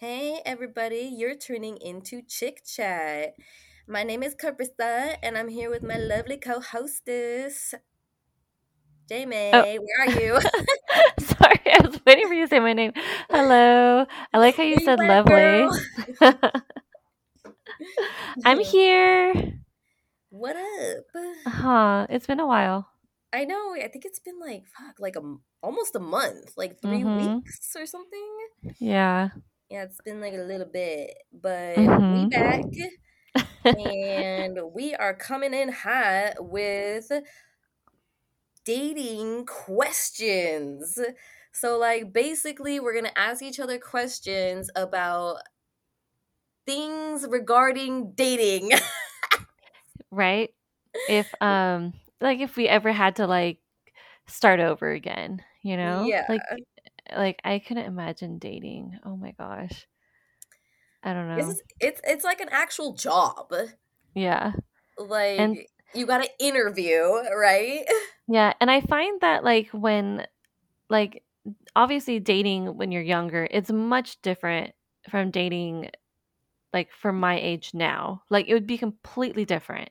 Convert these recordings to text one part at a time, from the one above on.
Hey, everybody, you're tuning into Chick Chat. My name is Carissa, and I'm here with my lovely co hostess, Jamie. Oh. Where are you? Sorry, I was waiting for you to say my name. Hello. I like how you said lovely. I'm here. What up? Huh. It's been a while. I know, I think it's been like, fuck, like a, almost a month, like 3 Mhm. weeks or something. Yeah. Yeah, it's been like a little bit, but we Mhm. back. and we are coming in hot with dating questions. So, like, basically, we're gonna ask each other questions about things regarding dating. right? If um like if we ever had to like start over again, you know? yeah, Like like I couldn't imagine dating. Oh my gosh. I don't know. is it's it's like an actual job. Yeah. Like, And you got to interview, right? Yeah, and I find that like when like obviously dating when you're younger, it's much different from dating like for my age now. Like it would be completely different,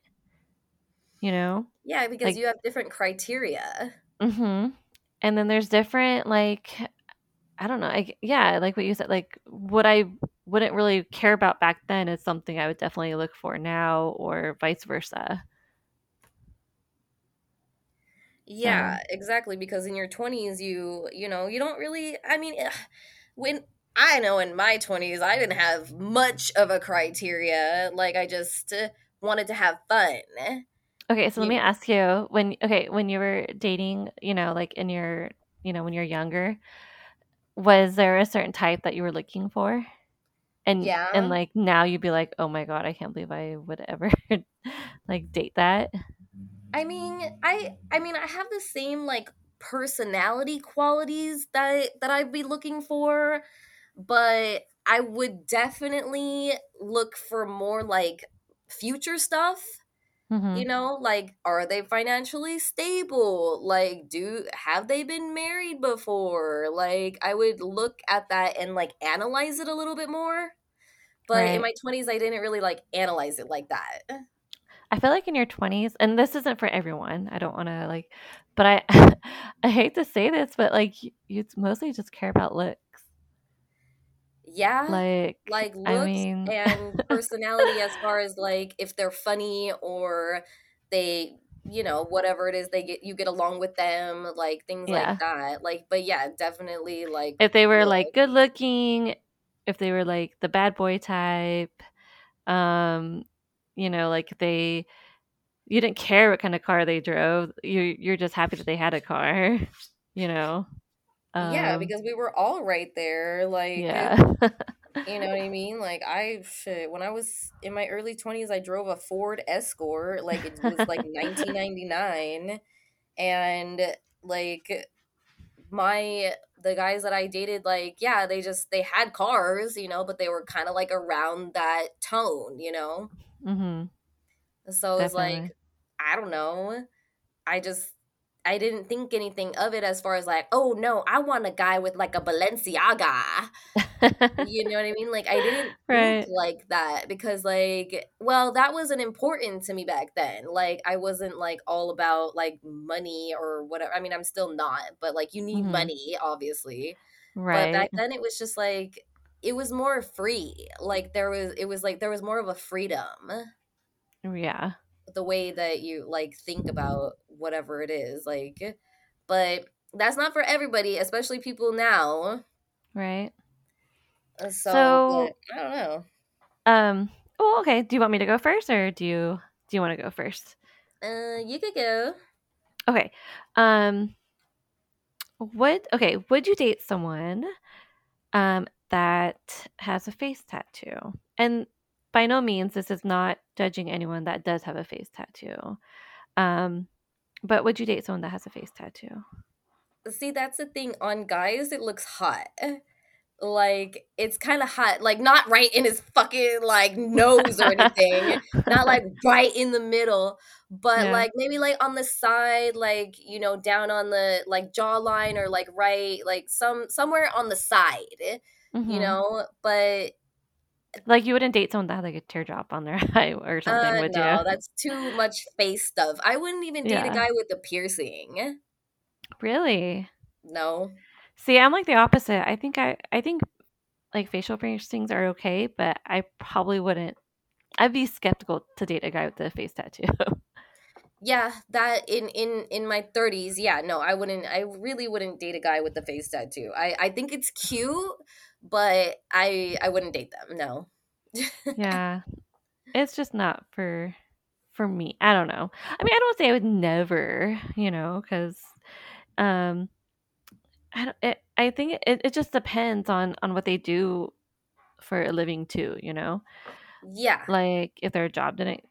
you know? Yeah, because Like you have different criteria. mhm. And then there's different like I don't know. I, yeah, like what you said like what I wouldn't really care about back then is something I would definitely look for now or vice versa. Yeah, So, exactly. Because in your 20s, you, you know, you don't really, I mean, when I know in my 20s, I didn't have much of a criteria. Like, I just uh, wanted to have fun. okay, so let me ask you when okay, when you were dating, you know, like in your, you know, when you're younger, Was there a certain type that you were looking for? And yeah. and, like, now you'd be like, "Oh my god, I can't believe I would ever, like, date that." I mean, I, I mean, I have the same like personality qualities that that I'd be looking for, but I would definitely look for more like future stuff you Mhm. know like are they financially stable like do have they been married before like i would look at that and like analyze it a little bit more but in my 20s i didn't really like analyze it like that I feel like in your 20s and this isn't for everyone, I don't wanna, like but I I hate to say this, but, like, you mostly just care about looks. Yeah Like, like I looks mean and personality as far as like if they're funny or they you know whatever it is they get you get along with them like things like that like but yeah definitely like If they were, look like, good looking, if they were, like, the bad boy type, um, you know, like, they You didn't care what kind of car they drove. You you're just happy that they had a car, you know? Yeah, Um, because we were all right there. Like, yeah. you know what I mean? Like, I, shit, when I was in my early 20s, I drove a Ford Escort. Like, it was like 1999. And, like, my, the guys that I dated, like, yeah, they just, they had cars, you know, but they were kind of like around that tone, you know? Mhm. So it's like, I don't know. I just I didn't think anything of it as far as like, oh no, I want a guy with like a Balenciaga. You know what I mean? Like I didn't think Right. like that because like well, that wasn't important to me back then. Like I wasn't like all about like money or whatever. I mean, I'm still not, but like you need Mhm. money obviously. Right. But back then it was just like it was more free. Like there was it was like there was more of a freedom Yeah. The way that you like think about whatever it is like but that's not for everybody especially people now Right. Uh, so So, i don't know um well, okay, do you want me to go first or do you do you wanna go first? uh you could go Okay. Um, would okay, would you date someone um, that has a face tattoo. And by no means, this is not judging anyone that does have a face tattoo. Um, but would you date someone that has a face tattoo? see that's the thing on guys it looks hot like it's kind of hot like not right in his fucking like nose or anything not like right in the middle but yeah. like maybe like on the side like you know down on the like jawline or like right like some somewhere on the side Mhm. you know, but Like, you wouldn't date someone that had, like, a teardrop on their eye or something, uh would you? no, that's too much face stuff. I wouldn't even date a guy with a piercing. Really? No. See, I'm, like, the opposite. I think I I think, like, facial piercings are okay, but I probably wouldn't I'd be skeptical to date a guy with a face tattoo. Yeah, that in in in my 30s, yeah, no, I wouldn't I really wouldn't date a guy with a face tattoo. I I think it's cute, but I I wouldn't date them. No. Yeah. It's just not for for me. I don't know. I mean, I don't say I would never, you know, because um, I don't. It, I think it, it just depends on on what they do for a living too. You know, yeah. like if their job didn't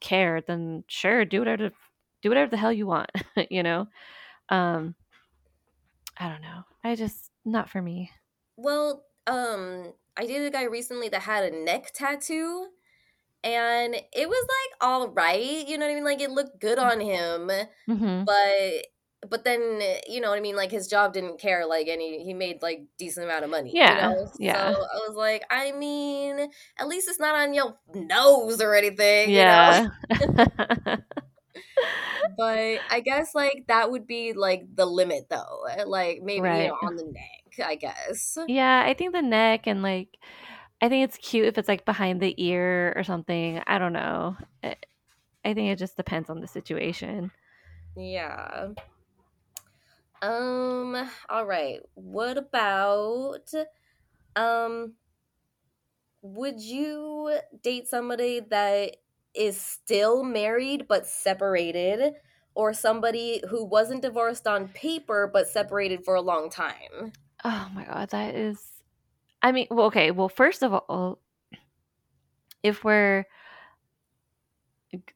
care, then sure, do whatever do whatever the hell you want. you know, um, I don't know. I just not for me. Well, um I dated a guy recently that had a neck tattoo and it was like all right, you know what I mean? Like it looked good on him, hmm but but then you know what I mean like his job didn't care like and he, he made like decent amount of money, you Yeah. So yeah, I was like, I mean, at least it's not on your nose or anything, you know? yeah. But I guess like that would be like the limit though. Like maybe, you know, on the neck, I guess. Yeah, I think the neck and like I think it's cute if it's like behind the ear or something. I don't know. I I think it just depends on the situation. Yeah. Um, all right. What about um would you date somebody that is still married but separated or somebody who wasn't divorced on paper but separated for a long time? Oh my god, that is I mean, well, okay, well, first of all, if we're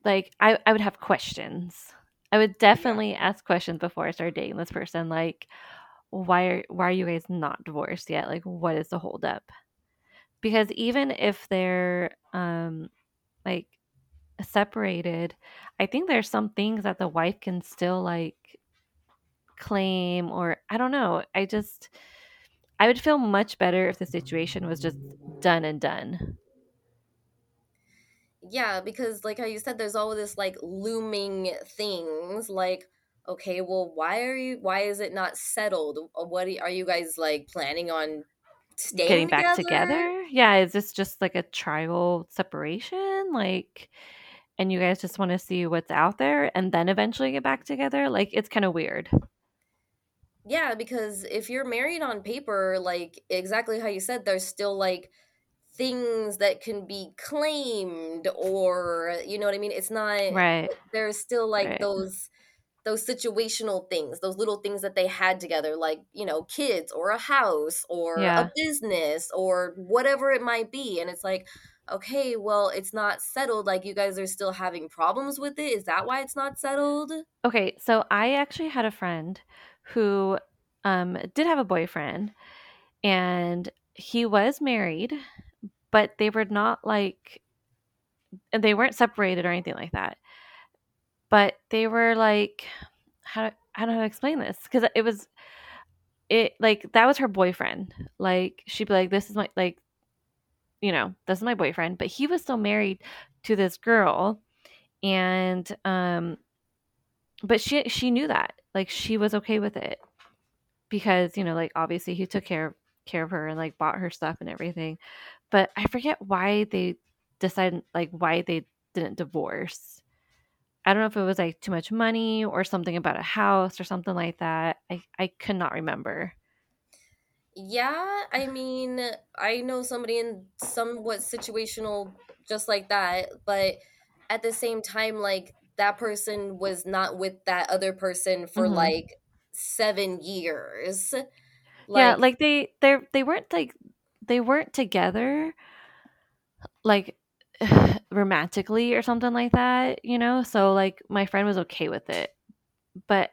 like I I would have questions. I would Yeah. definitely ask questions before I start dating this person like why are why are you guys not divorced yet? Like what is the holdup? Because even if they're um like separated, I think there's some things that the wife can still like claim or I don't know. I just I would feel much better if the situation was just done and done. Yeah, because like how you said, there's all this like looming things like, okay, well, why are you, why is it not settled? Uh, What are you, guys like planning on Getting staying back together? together? Yeah, is this just like a trial separation? Like and you guys just want to see what's out there and then eventually get back together? Like it's kind of weird. Yeah, because if you're married on paper, like exactly how you said, there's still like things that can be claimed or you know what I mean? It's not Right. there's still like Right. those those situational things, those little things that they had together, like, you know, kids or a house or a business or whatever it might be. And it's like, okay, well, it's not settled. Like, you guys are still having problems with it. Is that why it's not settled? Okay, so I actually had a friend who um did have a boyfriend and he was married, but they were not like they weren't separated or anything like that. But they were like how I don't how to explain this because it was it like that was her boyfriend. Like she'd be like, "This is my like you know this is my boyfriend," but he was still married to this girl, and um, but she she knew that like she was okay with it because you know like obviously he took care care of her and like bought her stuff and everything. But I forget why they decided like why they didn't divorce I don't know if it was like too much money or something about a house or something like that. I I could not remember. Yeah, I mean, I know somebody in somewhat situational just like that, but at the same time, like, that person was not with that other person for hmm like seven years. Yeah, Like, like they they they weren't like they weren't together like romantically or something like that, you know? So like my friend was okay with it. But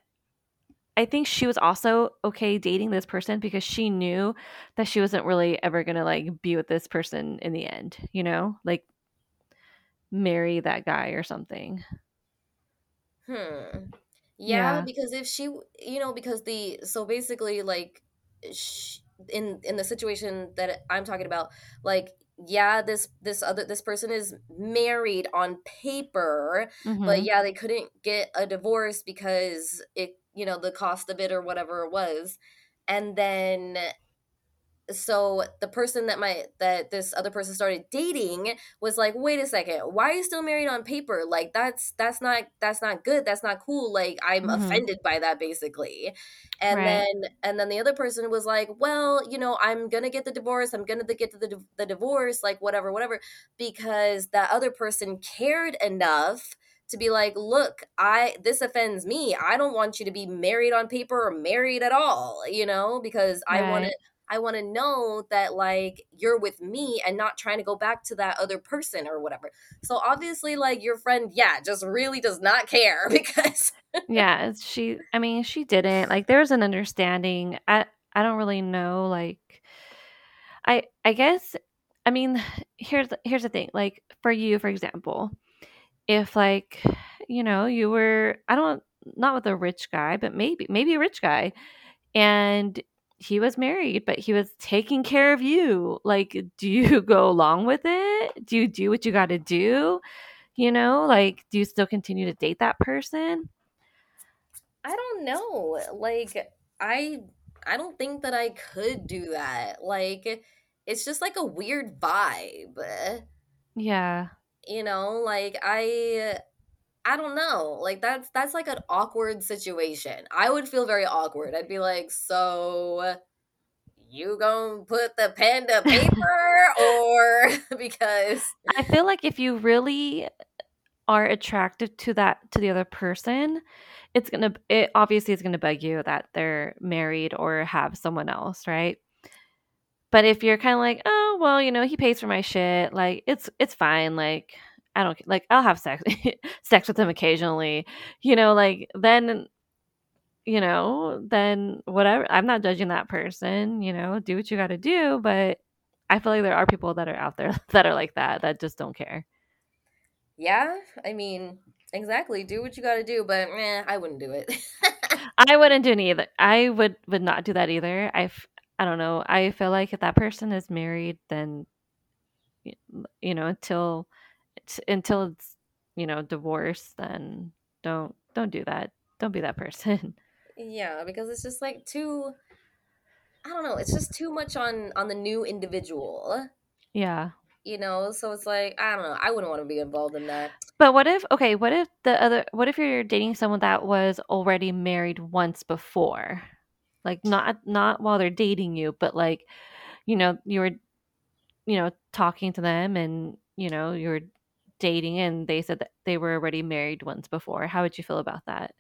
I think she was also okay dating this person because she knew that she wasn't really ever going to like be with this person in the end, you know? Like marry that guy or something. Hmm. Yeah, Yeah. because if she, you know, because the so basically like sh in in the situation that I'm talking about, like yeah, this this other this person is married on paper, but Mhm. yeah, they couldn't get a divorce because it, you know, the cost of it or whatever it was. And then so the person that my that this other person started dating was like wait a second why are you still married on paper like that's that's not that's not good that's not cool like i'm Mhm. offended by that basically and Right. then and then the other person was like well you know i'm gonna get the divorce i'm gonna get the, the divorce like whatever whatever because that other person cared enough to be like look i this offends me i don't want you to be married on paper or married at all you know because i want to Right. I want to know that like you're with me and not trying to go back to that other person or whatever. So obviously like your friend yeah, just really does not care because Yeah, she I mean, she didn't. Like there's an understanding. I I don't really know like I I guess I mean, here's here's the thing. Like for you, for example, if like, you know, you were I don't not with a rich guy, but maybe maybe a rich guy and he was married, but he was taking care of you. Like, do you go along with it? Do you do what you got to do? You know, like, do you still continue to date that person? I don't know. Like I I don't think that I could do that. Like it's just like a weird vibe. Yeah. You know, like I I don't know. Like that's that's like an awkward situation. I would feel very awkward. I'd be like, "So you gonna put the pen to paper or because I feel like if you really are attracted to that to the other person, it's gonna it obviously is gonna bug you that they're married or have someone else, right? But if you're kind of like, oh well, you know, he pays for my shit, like it's it's fine, like I don't like I'll have sex sex with him occasionally, you know, like then you know, then whatever. I'm not judging that person, you know, do what you got to do, but I feel like there are people that are out there that are like that that just don't care. yeah, I mean, exactly. Do what you got to do, but eh, I wouldn't do it. I wouldn't do either. I would would not do that either. I f- I don't know. I feel like if that person is married, then you know until until it's you know divorce, then don't don't do that. Don't be that person. yeah, because it's just like too I don't know, it's just too much on on the new individual. yeah. You know, so it's like I don't know. I wouldn't want to be involved in that. But what if okay, what if the other what if you're dating someone that was already married once before? Like not not while they're dating you, but like, you know, you were you know, talking to them and, you know, you were dating and they said that they were already married once before. How would you feel about that?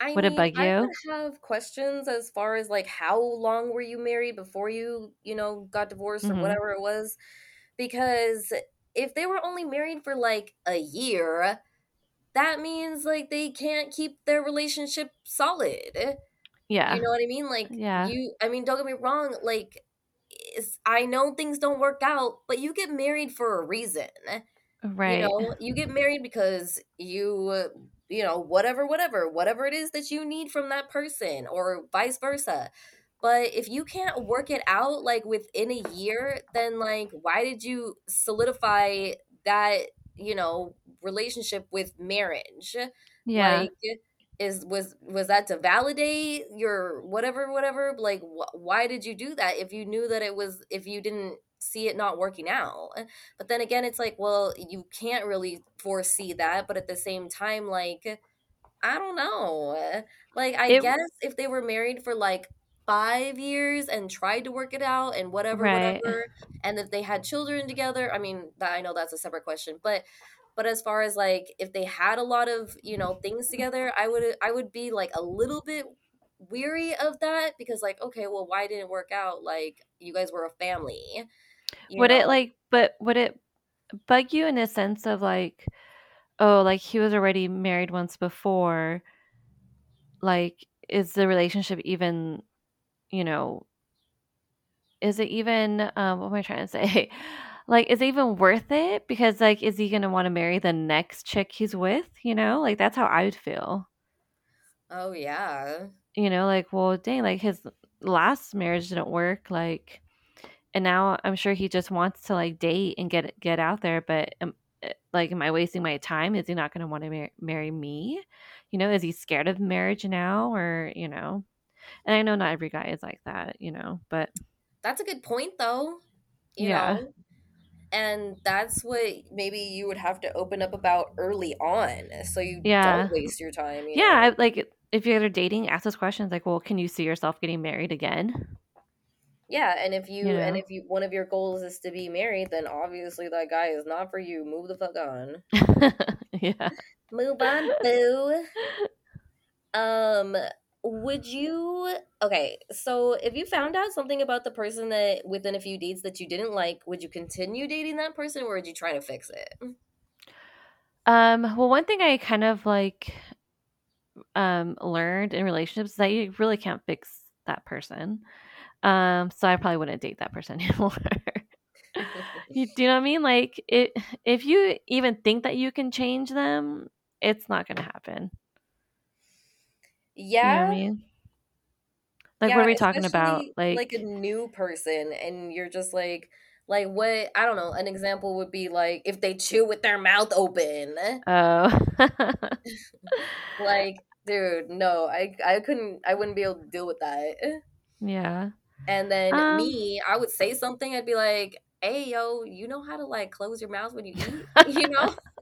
I Would it mean, bug I you? would have questions as far as like how long were you married before you, you know, got divorced or Mhm. whatever it was because if they were only married for like a year, that means like they can't keep their relationship solid. Yeah. You know what I mean? Like Yeah. you I mean, don't get me wrong, like I know things don't work out, but you get married for a reason. You know, you get married because you you know, whatever whatever, whatever it is that you need from that person or vice versa. But if you can't work it out like within a year, then like why did you solidify that, you know, relationship with marriage? Yeah. Like is was was that to validate your whatever whatever like wh- why did you do that if you knew that it was if you didn't see it not working out but then again it's like well you can't really foresee that but at the same time like I don't know. Like, I It guess if they were married for like five years and tried to work it out and whatever, right. whatever, and if they had children together, I mean, that I know that's a separate question, but but as far as like if they had a lot of you know things together, I would I would be like a little bit weary of that because like okay, well, why didn't it work out? Like you guys were a family, Would it like but would it bug you in a sense of like, oh, like he was already married once before, like is the relationship even, you know, is it even um what am I trying to say? Like is it even worth it? Because like is he going to want to marry the next chick he's with, you know? Like that's how I would feel. Oh yeah, You know, like well, dang, like his last marriage didn't work like and now i'm sure he just wants to like date and get get out there but um, eh, like am i wasting my time is he not going to want to mar- marry me you know is he scared of marriage now or you know and i know not every guy is like that you know but That's a good point, though. You yeah know, and that's what maybe you would have to open up about early on, so you yeah don't waste your time. You yeah know. Like if you're dating ask those questions like well can you see yourself getting married again Yeah, and if you you and if you one of your goals is to be married, then obviously that guy is not for you. Move the fuck on. yeah Move on, boo. Um, would you okay, so if you found out something about the person that within a few dates that you didn't like, would you continue dating that person or would you try to fix it? um well one thing i kind of like um learned in relationships is that you really can't fix that person um so i probably wouldn't date that person anymore. You do you know what i mean? Like it if you even think that you can change them it's not gonna happen. You know i Yeah, mean? Like what are we talking about? Like like a new person and you're just like like what I don't know, an example would be like if they chew with their mouth open. oh. Like, dude, no, I I couldn't I wouldn't be able to deal with that. yeah And then um me, I would say something, I'd be like, "Hey, yo, you know how to like close your mouth when you eat?" You know?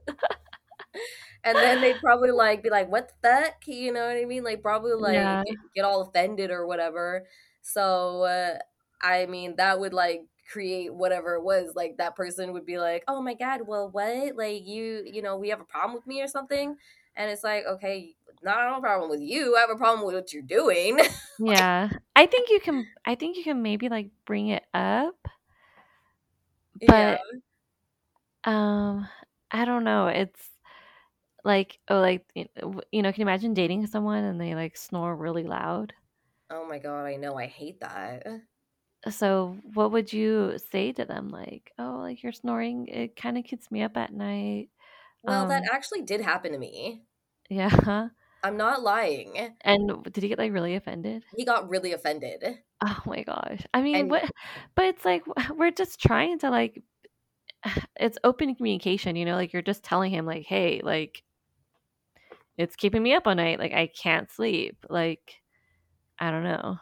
And then they'd probably like be like, "What the fuck?" You know what I mean? Like probably like yeah get all offended or whatever. So, uh, I mean, that would like create whatever it was. Like that person would be like, "Oh my god, well, what? Like you, you know, we have a problem with me or something?" And it's like, "Okay, not I have a problem with you. I have a problem with what you're doing." yeah i think you can i think you can maybe like bring it up yeah. but um i don't know it's like oh like you know can you imagine dating someone and they like snore really loud Oh my god, I know. I hate that. so what would you say to them like oh like you're snoring it kind of keeps me up at night Well, that um actually did happen to me. Yeah I'm not lying. and did he get like really offended He got really offended. oh my gosh i mean And what but it's like we're just trying to like it's open communication you know like you're just telling him like hey like it's keeping me up all night like i can't sleep like i don't know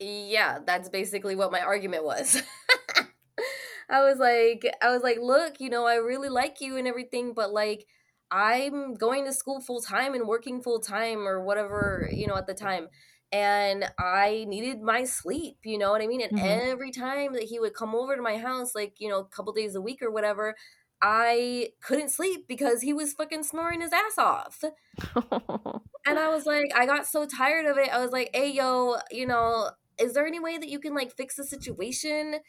yeah, that's basically what my argument was. I was like I was like, "Look, you know, I really like you and everything, but like I'm going to school full time and working full time or whatever, you know, at the time. And I needed my sleep, you know what I mean? And hmm every time that he would come over to my house, like, you know, a couple days a week or whatever, I couldn't sleep because he was fucking snoring his ass off. And I was like, I got so tired of it. I was like, hey, yo, you know, is there any way that you can like fix the situation?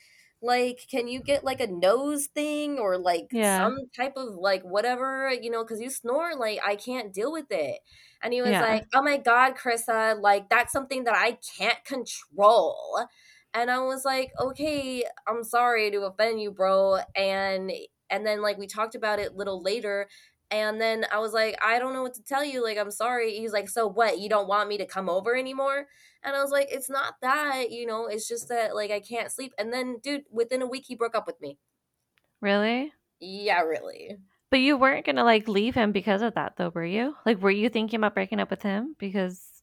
Like, can you get like a nose thing or like yeah some type of like whatever, you know, because you snore, like, I can't deal with it. And he was yeah like, oh my God, Carissa, like, that's something that I can't control. And I was like, okay, I'm sorry to offend you, bro. And and then like we talked about it a little later and then I was like, I don't know what to tell you. Like, I'm sorry. He's like, so what? You don't want me to come over anymore? And I was like, it's not that, you know, it's just that, like, I can't sleep. And then, dude, within a week, he broke up with me. really Yeah, really. but you weren't gonna like leave him because of that though were you like were you thinking about breaking up with him because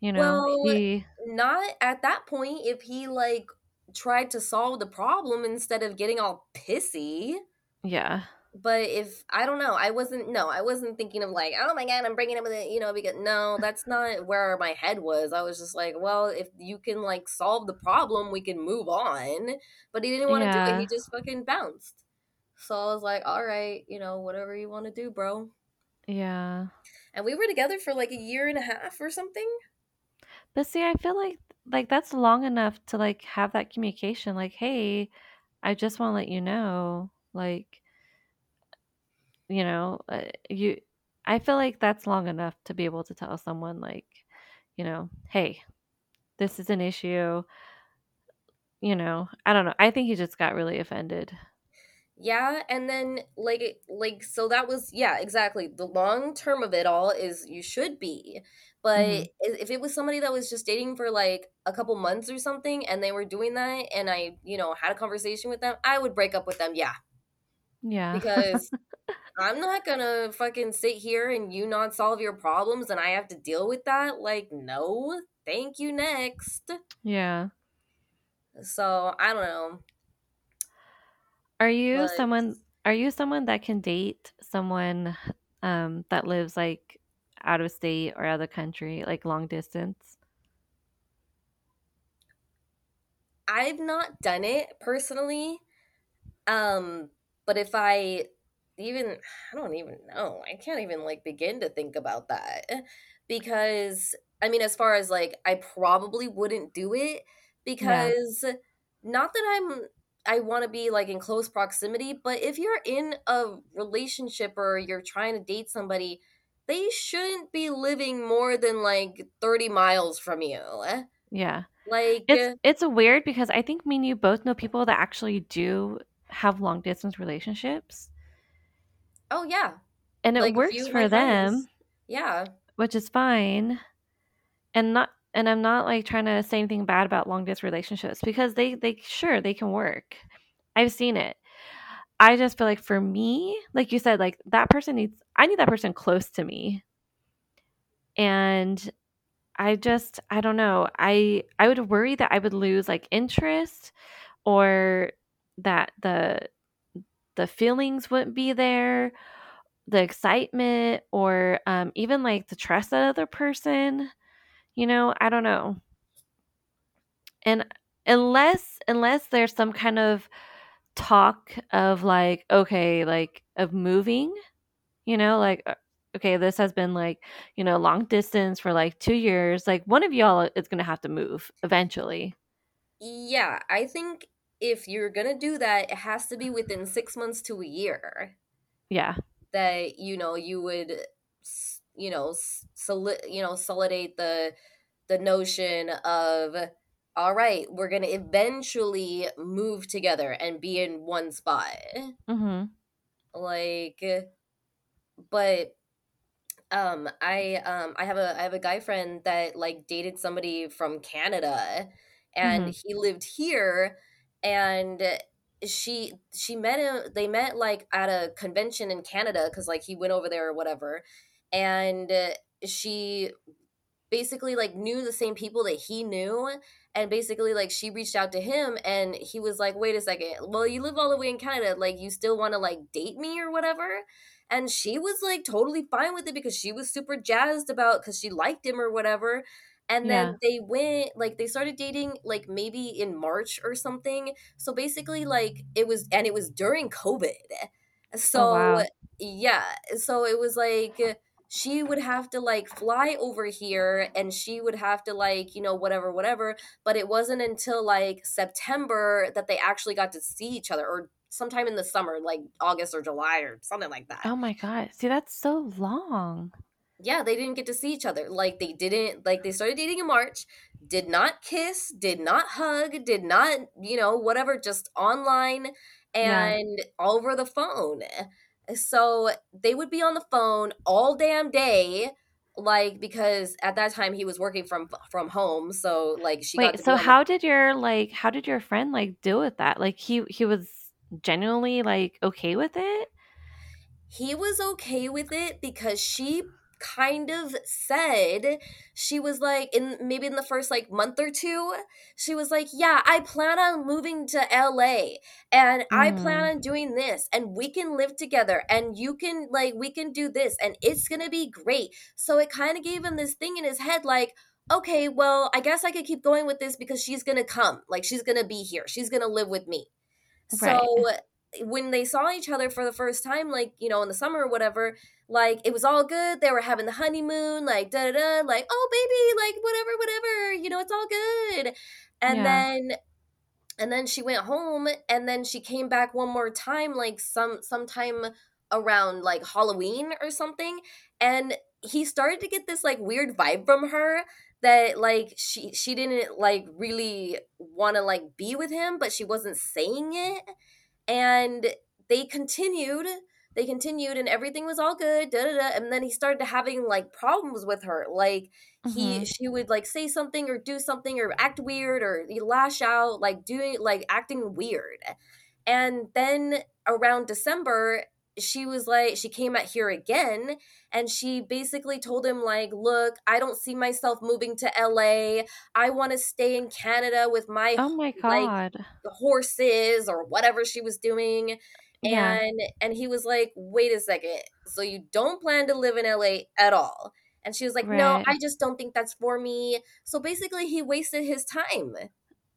you know Well, he not at that point if he, like, tried to solve the problem instead of getting all pissy. yeah But if I don't know, I wasn't no, I wasn't thinking of like, oh my god, I'm bringing up with it, you know, because no, that's not where my head was. I was just like, well, if you can like solve the problem, we can move on. But he didn't want to do it. He just fucking bounced. So I was like, all right, you know, whatever you want to do, bro. yeah And we were together for like a year and a half or something. but see i feel like like that's long enough to like have that communication like hey i just want to let you know like you know uh, you i feel like that's long enough to be able to tell someone like you know hey this is an issue you know i don't know i think he just got really offended Yeah, and then like like so that was yeah, exactly. The long term of it all is you should be. But hmm if it was somebody that was just dating for like a couple months or something and they were doing that and I, you know, had a conversation with them, I would break up with them. Yeah. Yeah. Because I'm not gonna fucking sit here and you not solve your problems and I have to deal with that. Like, no, thank you. Next. yeah. So I don't know. Are you But someone are you someone that can date someone um that lives like out of state or out of the country, like long distance? I've not done it personally. Um, but if I even I don't even know. I can't even like begin to think about that because I mean as far as like I probably wouldn't do it Yeah. because not that I'm I want to be like in close proximity, but if you're in a relationship or you're trying to date somebody, they shouldn't be living more than like 30 miles from you. Yeah. Like It's it's weird because I think me and you both know people that actually do have long distance relationships oh yeah, and it like works few of my for them, friends. Yeah. which is fine. And not and I'm not like trying to say anything bad about long distance relationships because they they sure they can work. I've seen it. I just feel like for me, like you said, like that person needs I need that person close to me. And I just I don't know. I I would worry that I would lose like interest or that the the feelings wouldn't be there, the excitement or um even like the trust that other person, you know, I don't know. And unless unless there's some kind of talk of like okay, like of moving, you know, like uh, okay, this has been like, you know, long distance for like 2 years, like one of y'all is going to have to move eventually. Yeah, I think if you're gonna do that, it has to be within six months to a year Yeah. that you know you would, you know, soli- you know, solidate the the notion of all right, we're gonna eventually move together and be in one spot. Mm-hmm. Like, but um, I um, I have a I have a guy friend that like dated somebody from Canada, and Mhm. he lived here, and she she met him. They met like at a convention in Canada because like he went over there or whatever, and she basically like knew the same people that he knew and basically like she reached out to him and he was like wait a second well you live all the way in canada like you still want to like date me or whatever and she was like totally fine with it because she was super jazzed about because she liked him or whatever and Yeah. then they went like they started dating like maybe in march or something so basically like it was and it was during covid Oh so wow. yeah so it was like she would have to like fly over here and she would have to like you know whatever whatever but it wasn't until like september that they actually got to see each other or sometime in the summer like august or july or something like that Oh my god. See, that's so long. Yeah they didn't get to see each other like they didn't like they started dating in march did not kiss did not hug did not you know whatever just online Yeah. and over the phone so they would be on the phone all damn day like because at that time he was working from from home so like she got Wait, so on the how did your like how did your friend like deal with that? Like he he was genuinely like okay with it? he was okay with it because she kind of said she was like in maybe in the first like month or two she was like yeah i plan on moving to la and i plan Mm, on doing this and we can live together and you can like we can do this and it's gonna be great. So it kind of gave him this thing in his head like okay well i guess i could keep going with this because she's gonna come like she's gonna be here she's gonna live with me. Right. so when they saw each other for the first time, like, you know, in the summer or whatever, like it was all good. They were having the honeymoon, like da da da, like, oh baby, like whatever, whatever, you know, it's all good. And Yeah. then and then she went home and then she came back one more time, like some sometime around like Halloween or something. And he started to get this like weird vibe from her that like she she didn't like really want to like be with him but she wasn't saying it and they continued they continued and everything was all good da, da, da, and then he started having like problems with her like he Mhm. she would like say something or do something or act weird or he lash out like doing like acting weird and then around december she was like she came out here again and she basically told him like look i don't see myself moving to la i want to stay in canada with my Oh my like god. horses or whatever she was doing Yeah. and and he was like wait a second so you don't plan to live in la at all and she was like no i just don't think that's for me so basically he wasted his time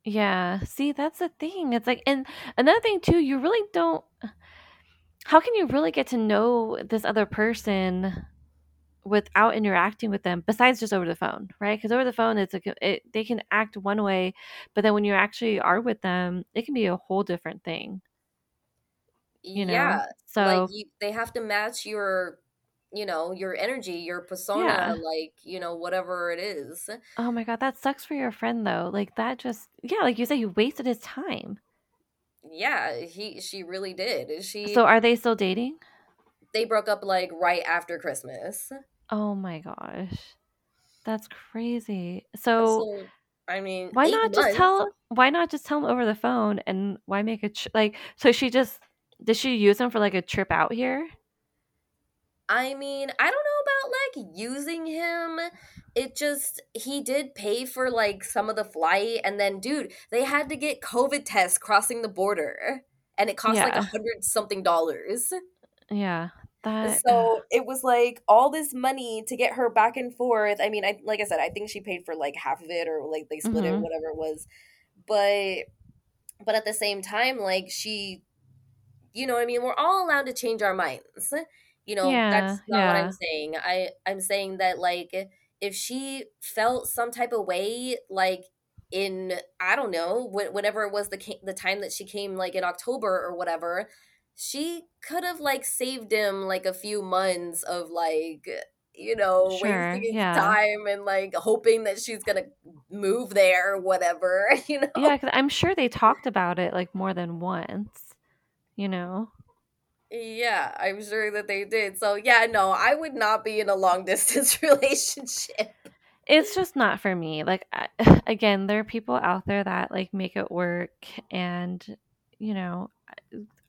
Yeah. See, that's the thing. It's like and another thing too, you really don't how can you really get to know this other person without interacting with them besides just over the phone, right? Cuz over the phone it's like it, they can act one way, but then when you actually are with them, it can be a whole different thing, you know. yeah like So, you they have to match your you know your energy your persona yeah. like you know whatever it is Oh my god, that sucks for your friend though. Like that just yeah, like you said you wasted his time. Yeah he she really did she So are they still dating? they broke up like right after christmas Oh my gosh. That's crazy. So so i mean why not just months tell why not just tell him over the phone and why make a tr- like so she just did she use him for like a trip out here? I mean, I don't know about like using him. It just he did pay for like some of the flight, and then dude, they had to get COVID tests crossing the border, and it cost like a hundred something dollars. Yeah. That So it was like all this money to get her back and forth. I mean, I like I said, I think she paid for like half of it, or like they split it, Mhm. whatever it was. But but at the same time, like she, you know, what I mean, we're all allowed to change our minds. You know, Yeah, that's not what I'm saying. I I'm saying that like if she felt some type of way, like in I don't know, wh- whenever it was the the time that she came, like in October or whatever, she could have like saved him like a few months of like you know Sure. wasting his Yeah. time and like hoping that she's gonna move there or whatever you know Yeah, I'm sure they talked about it like more than once, you know. Yeah, I'm sure that they did. So yeah, no, I would not be in a long distance relationship. It's just not for me. Like I, again, there are people out there that like make it work and you know,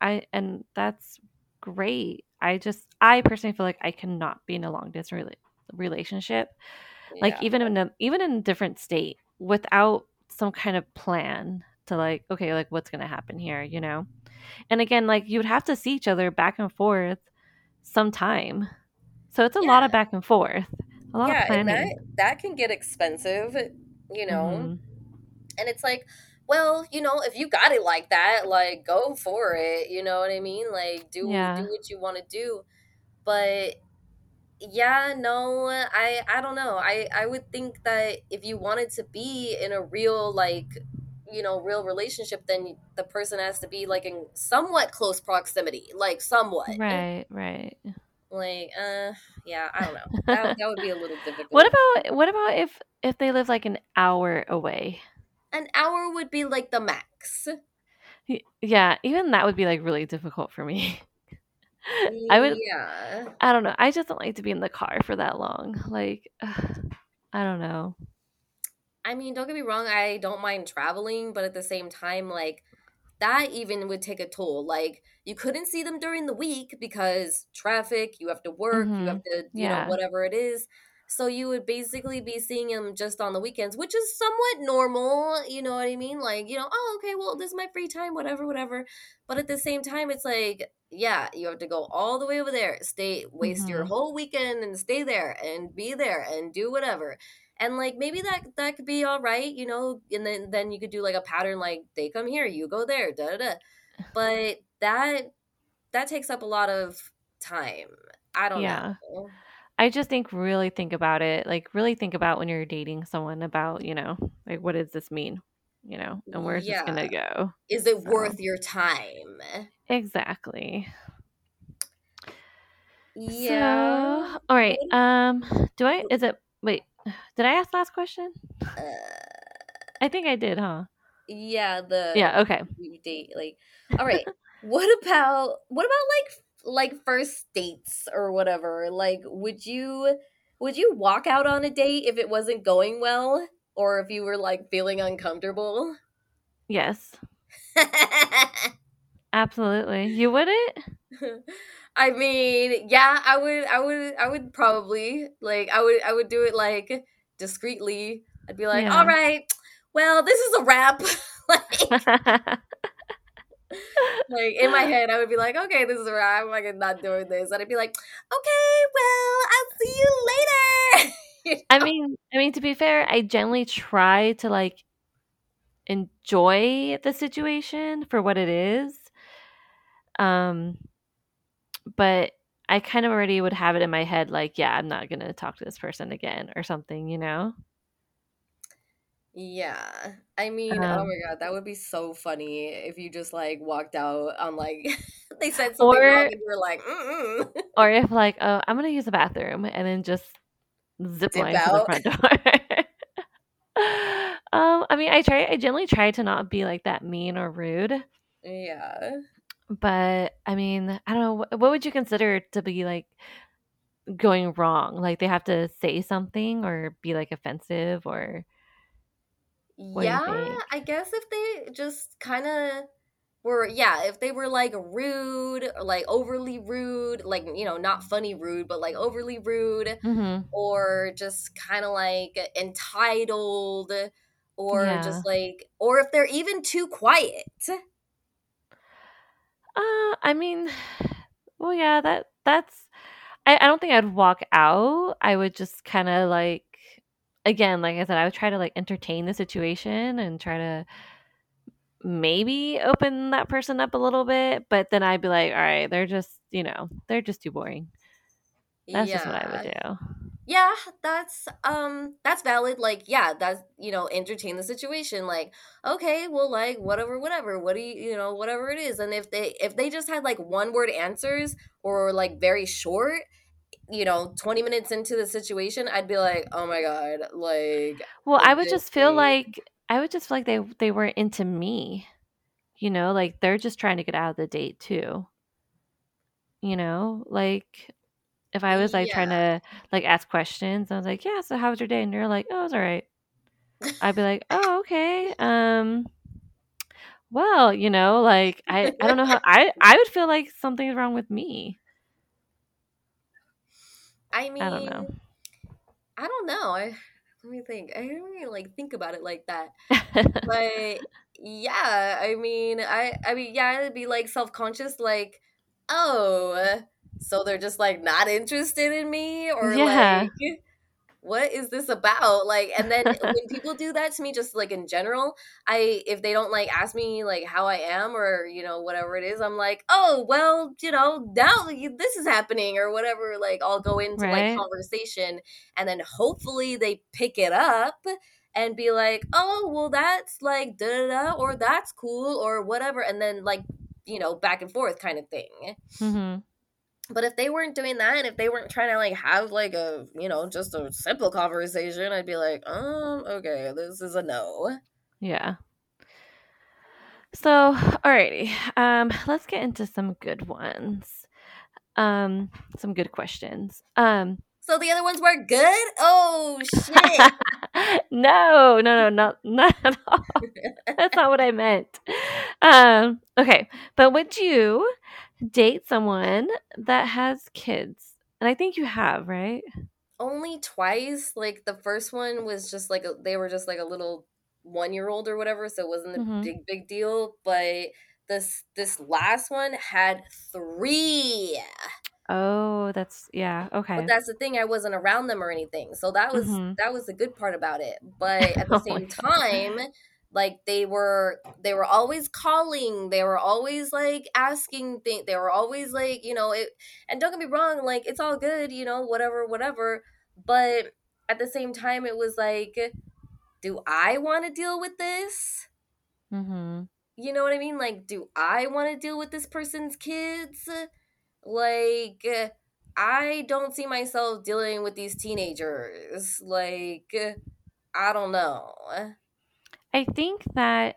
I and that's great. I just I personally feel like I cannot be in a long distance rela- relationship. Like even in a even in a different state without some kind of plan to like okay, like what's to happen here, you know? And again, like you would have to see each other back and forth sometime. So it's a lot of back and forth. A lot Yeah, of and that planning. that can get expensive, you know. Mhm. And it's like, well, you know, if you got it like that, like go for it, you know what I mean? Like do Yeah. do what you want to do. But yeah, no, I I don't know. I I would think that if you wanted to be in a real like you know real relationship then the person has to be like in somewhat close proximity like somewhat Right, right. like uh yeah i don't know that, that would be a little difficult What about what about if if they live like an hour away? an hour would be like the max Yeah, even that would be like really difficult for me. I would yeah I don't know. I just don't like to be in the car for that long. Like I don't know. I mean don't get me wrong i don't mind traveling but at the same time like that even would take a toll. Like you couldn't see them during the week because traffic you have to work you have to you know whatever it is. So you would basically be seeing them just on the weekends which is somewhat normal you know what i mean? Like you know oh okay well this is my free time whatever whatever. But at the same time it's like yeah you have to go all the way over there stay waste your Mhm. whole weekend and stay there and be there and do whatever and like maybe that that could be all right you know and then then you could do like a pattern like they come here you go there da da da but that that takes up a lot of time i don't Yeah. know I just think really think about it. Like really think about when you're dating someone about, you know, like what does this mean? You know, and where's this gonna go? is it So worth your time exactly. yeah So all right. Um do I is it wait, did I ask last question? uh, I think I did, huh? yeah the Yeah, okay. date like all right what about what about like like first dates or whatever, like would you would you walk out on a date if it wasn't going well or if you were like feeling uncomfortable? Yes. Absolutely. You wouldn't? I mean, yeah, I would I would I would probably like I would I would do it like discreetly. I'd be like, Yeah. "All right. Well, this is a wrap." like like in my head, I would be like, "Okay, this is a wrap. I'm like not doing this." And I'd be like, "Okay, well, I'll see you later." You I mean, I mean to be fair, I generally try to like enjoy the situation for what it is. Um but I kind of already would have it in my head like, yeah, I'm not going to talk to this person again or something, you know? Yeah. I mean, oh Um my god, that would be so funny if you just like walked out on like they said something wrong and you were like, mm or if like, oh, I'm going to use the bathroom and then just zip dip line to the front door. um I mean, I try I generally try to not be like that mean or rude, Yeah. But I mean, I don't know what, what would you consider to be like going wrong? Like they have to say something or be like offensive or what do you Yeah. I guess if they just kind of were, yeah, if they were like rude or like overly rude, like, you know, not funny rude, but like overly rude, Mhm. or just kind of like entitled, or Yeah. just like, or if they're even too quiet. Uh, I mean, well, yeah, that that's. I, I don't think I'd walk out. I would just kind of like, again, like I said, I would try to like entertain the situation and try to maybe open that person up a little bit. But then I'd be like, all right, they're just, you know, they're just too boring. That's just what I would Yeah. do. Yeah, that's um that's valid. Like, yeah, that's you know, entertain the situation. Like, okay, well, like whatever, whatever. What do you you know, whatever it is. And if they if they just had like one word answers or like very short, you know, 20 minutes into the situation, I'd be like, oh my god, like Well, I would just feel date. like I would just feel like they they weren't into me. You know, like they're just trying to get out of the date too. You know, like if I was like trying to like ask questions, I was like, "Yeah, so how was your day?" And you're like, "Oh, it's all right." I'd be like, "Oh, okay. Um, well, you know, like I I don't know how I I would feel like something's wrong with me. I mean, I don't know. I don't know. I let me think. I didn't really like think about it like that. But yeah, I mean, I I mean, yeah, it'd be like self-conscious like, "Oh, so they're just like not interested in me or yeah. like what is this about?" Like and then when people do that to me just like in general, I if they don't like ask me like how I am or, you know, whatever it is, I'm like, "Oh, well, you know, now this is happening or whatever." Like I'll go into like conversation and then hopefully they pick it up and be like, "Oh, well, that's like da da da," or "That's cool," or whatever, and then like you know back and forth kind of thing. Mhm. But if they weren't doing that, and if they weren't trying to like have like a you know just a simple conversation, I'd be like, um, okay, this is a no. Yeah. So, alrighty. Um, let's get into some good ones. Um, some good questions. Um, So the other ones were good. Oh shit! no, no, no, not not at all. That's not what I meant. Um, okay, but would you date someone that has kids? And I think you have, right? Only twice. Like the first one was just like a, they were just like a little one year old or whatever, so it wasn't a Mm-hmm. big big deal. But this this last one had three. Oh, that's yeah. But Okay. that's the thing, I wasn't around them or anything. So that was Mm-hmm. that was the good part about it. But at the oh same god. Like they were they were always calling, they were always like asking things, they were always like, you know, it and don't get me wrong, like it's all good, you know, whatever, whatever. But at the same time it was like, do I want to deal with this? Mm-hmm. You know what I mean? Like, do I want to deal with this person's kids? Like, I don't see myself dealing with these teenagers. Like, I don't know. I think that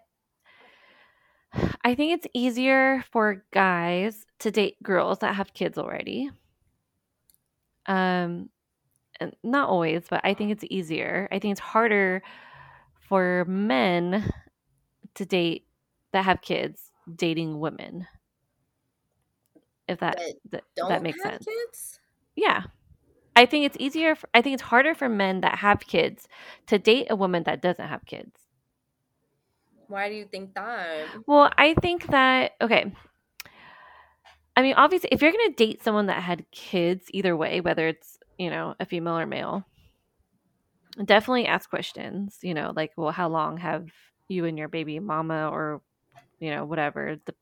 I think it's easier for guys to date girls that have kids already. Um, not always, but I think it's easier. I think it's harder for men to date that have kids dating women. If that That that, don't that makes sense. kids. Yeah. I think it's easier. I think it's harder for men that have kids to date a woman that doesn't have kids. Why do you think that? Well, I think that okay. I mean, obviously, if you're gonna date someone that had kids, either way, whether it's you know a female or male, definitely ask questions. You know, like, well, how long have you and your baby mama or you know whatever the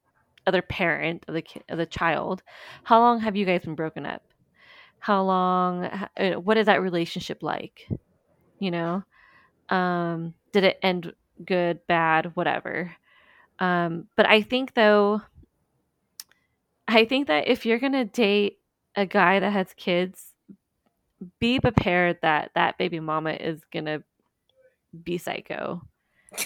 other parent of the kid, of the child, how long have you guys been broken up? How long? h- uh, What is that relationship like? You know, um, did it end good, bad, whatever? Um, but I think though, I think that if you're gonna date a guy that has kids, be prepared that that baby mama is gonna be psycho,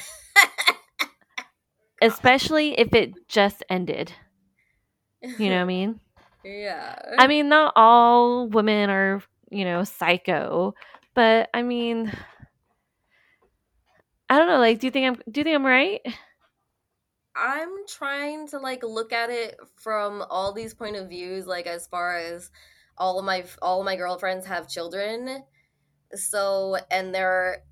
especially if it just ended. You know what I mean? yeah. I mean, not all women are, you know, psycho, but I mean, I don't know. Like, do you think I'm? Do you think I'm right? I'm trying to like look at it from all these point of views, like as far as all of my all of my girlfriends have children. So and they're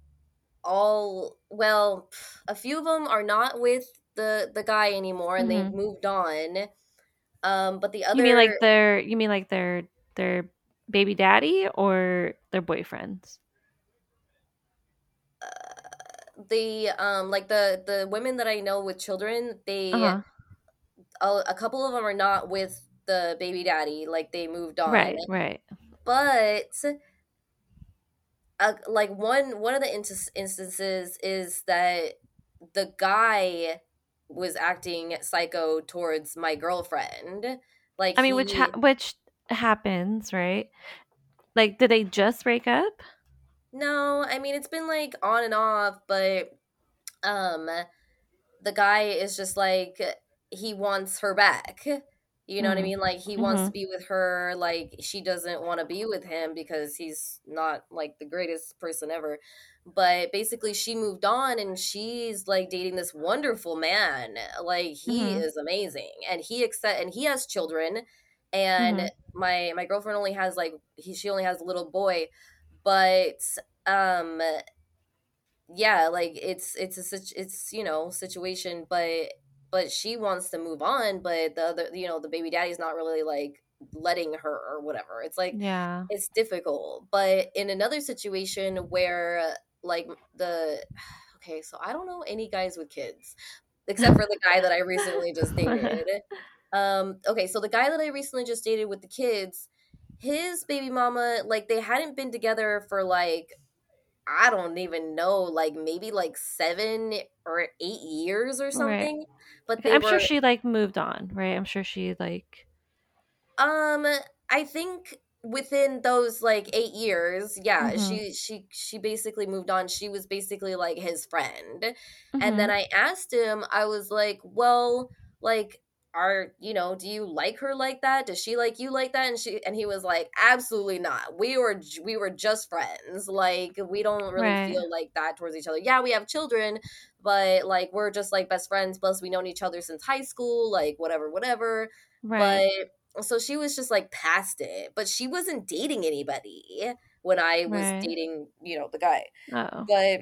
all well, a few of them are not with the the guy anymore, and they've hmm moved on. Um, but the other You mean like their? You mean like their their baby daddy or their boyfriends? The um like the the women that I know with children, they huh. a, a couple of them are not with the baby daddy, like they moved on. Right. Right. But uh, like one one of the inst- instances is that the guy was acting psycho towards my girlfriend. Like I mean, which ha- which happens, right? Like, did they just break up? No, I mean it's been like on and off, but um the guy is just like he wants her back. You know what I Mm. mean? Like he wants to Mhm. be with her, like she doesn't want to be with him because he's not like the greatest person ever. But basically she moved on and she's like dating this wonderful man. Like he Mhm. is amazing and he accept and he has children and Mhm. my my girlfriend only has like he she only has a little boy, but um yeah like it's it's a situ- it's you know situation but but she wants to move on but the other you know the baby daddy's not really like letting her or whatever. It's like Yeah. it's difficult. But in another situation where like the okay so i don't know any guys with kids except for the guy that i recently just dated. Um okay so the guy that i recently just dated with the kids his baby mama like they hadn't been together for like I don't even know, like maybe like seven or eight years or right. something. But they I'm sure she like moved on, right? I'm sure she like. um, I think within those like eight years, yeah, Mhm. she she she basically moved on. She was basically like his friend. And then Mhm. I asked him, I was like, well, like are you know do you like her like that does she like you like that and she and he was like absolutely not we were we were just friends like we don't really Right. feel like that towards each other yeah we have children but like we're just like best friends plus we known each other since high school like whatever whatever Right. but so she was just like past it but she wasn't dating anybody when i was Right. dating you know the guy Oh. but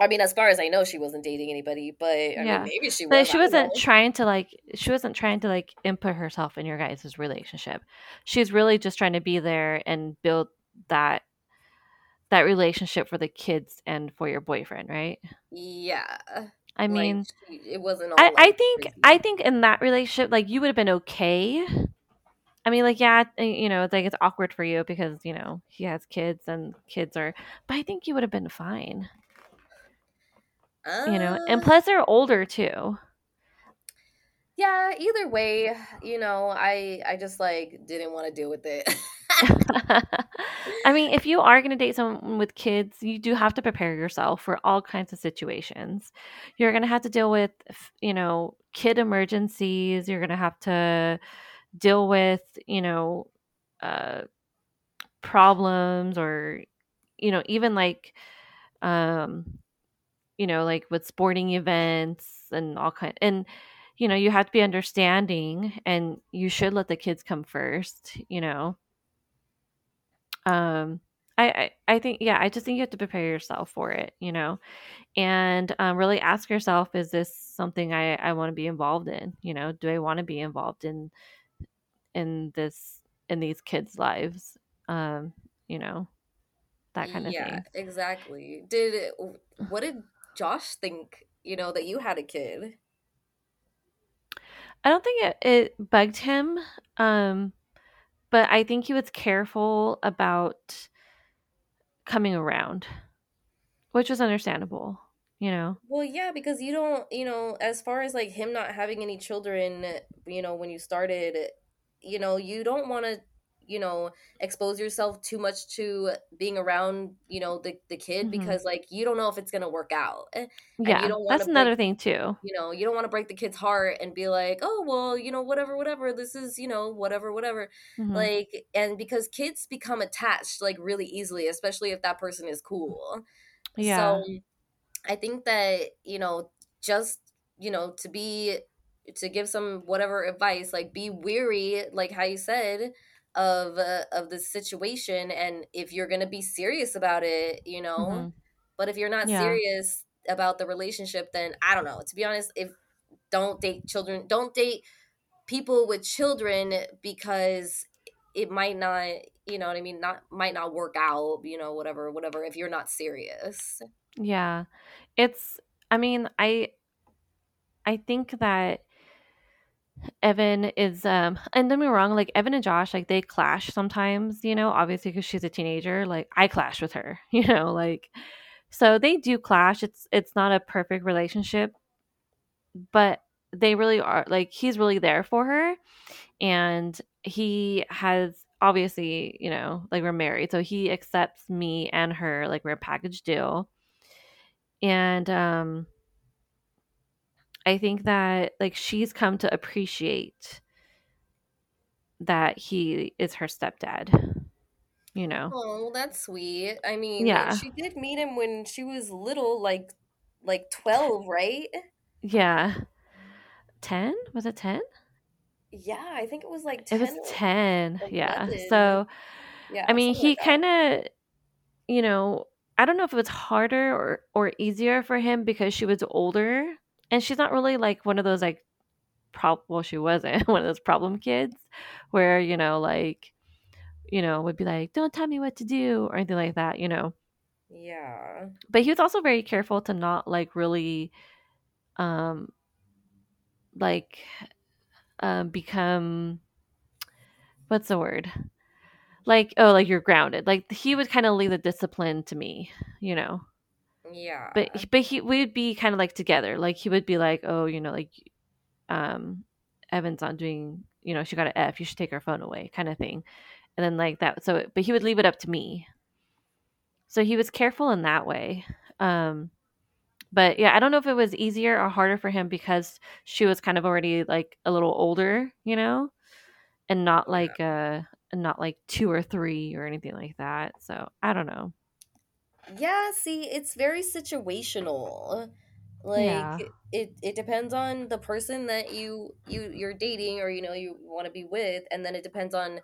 i mean as far as i know she wasn't dating anybody but i mean Yeah. maybe she was. But she wasn't know trying to like she wasn't trying to like input herself in your guys' relationship. She's really just trying to be there and build that that relationship for the kids and for your boyfriend, right? yeah I like mean, she, it wasn't all I I think crazy I think in that relationship like you would have been okay. I mean, like yeah, uh, you know, it's like it's awkward for you because, you know, he has kids and kids are but I think you would have been fine, you know. And uh plus they're older too. yeah either way you know i i just like didn't want to deal with it I mean, if you are going to date someone with kids, you do have to prepare yourself for all kinds of situations. You're going to have to deal with, you know, kid emergencies. You're gonna have to deal with, you know, uh, problems or, you know, even like, um, you know, like with sporting events and all kind and you know, you have to be understanding and you should let the kids come first, you know. Um I, I, I think yeah, I just think you have to prepare yourself for it, you know, and um, really ask yourself, is this something I, I want to be involved in? You know, do I want to be involved in in this in these kids' lives? Um, you know, that kind of thing. Yeah, thing. exactly. Did what did Josh think, you know, that you had a kid? I don't think it, it bugged him, um, but I think he was careful about coming around, which was understandable, you know. Well, yeah, because you don't, you know, as far as like him not having any children, you know, when you started, you know, you don't want to, you know, expose yourself too much to being around, you know, the the kid hmm because like you don't know if it's going to work out. eh, And you Yeah, that's break, another thing too. you know, you don't want to break the kid's heart and be like, "Oh, well, you know, whatever, whatever. This is, you know, whatever, whatever." hmm Like and because kids become attached like really easily, especially if that person is cool. yeah So, I think that, you know, just, you know, to be to give some whatever advice, like be weary, like how you said, of uh, of the situation and if you're going to be serious about it, you know. hmm But if you're not yeah, serious about the relationship, then I don't know. To be honest, if don't date children, don't date people with children because it might not, you know what I mean, not might not work out, you know, whatever, whatever if you're not serious. yeah. It's. I mean, I I think that Evan is um and don't me wrong, like Evan and Josh, like they clash sometimes, you know, obviously because she's a teenager. Like I clash with her, you know, like so they do clash. It's it's not a perfect relationship, but they really are like he's really there for her and he has obviously, you know, like we're married, so he accepts me and her like we're a package deal. And um I think that like she's come to appreciate that he is her stepdad, you know? Oh, that's sweet. I mean, Yeah. she did meet him when she was little, like like 12, right? Yeah. 10? Was it 10? Yeah, I think it was like It 10 was or 10. Yeah. 11. So, I mean, something like he kind of, you know, I don't know if it was harder or or easier for him because she was older and she's not really like one of those like prob well, she wasn't one of those problem kids where, you know, like, you know, would be like, "Don't tell me what to do," or anything like that, you know. Yeah. But he was also very careful to not like really um like um become what's the word? Like oh like you're grounded. Like he would kind of leave the discipline to me, you know. Yeah. but but he we'd be kind of like together. Like he would be like, "Oh, you know, like um Evan's not doing, you know, she got an F, you should take her phone away," kind of thing. And then like that so but he would leave it up to me. So he was careful in that way. Um but yeah, I don't know if it was easier or harder for him because she was kind of already like a little older, you know, and not like uh not like 2 or 3 or anything like that. So, I don't know. Yeah, see, it's very situational. Like Yeah. it it depends on the person that you you you're dating or you know you want to be with and then it depends on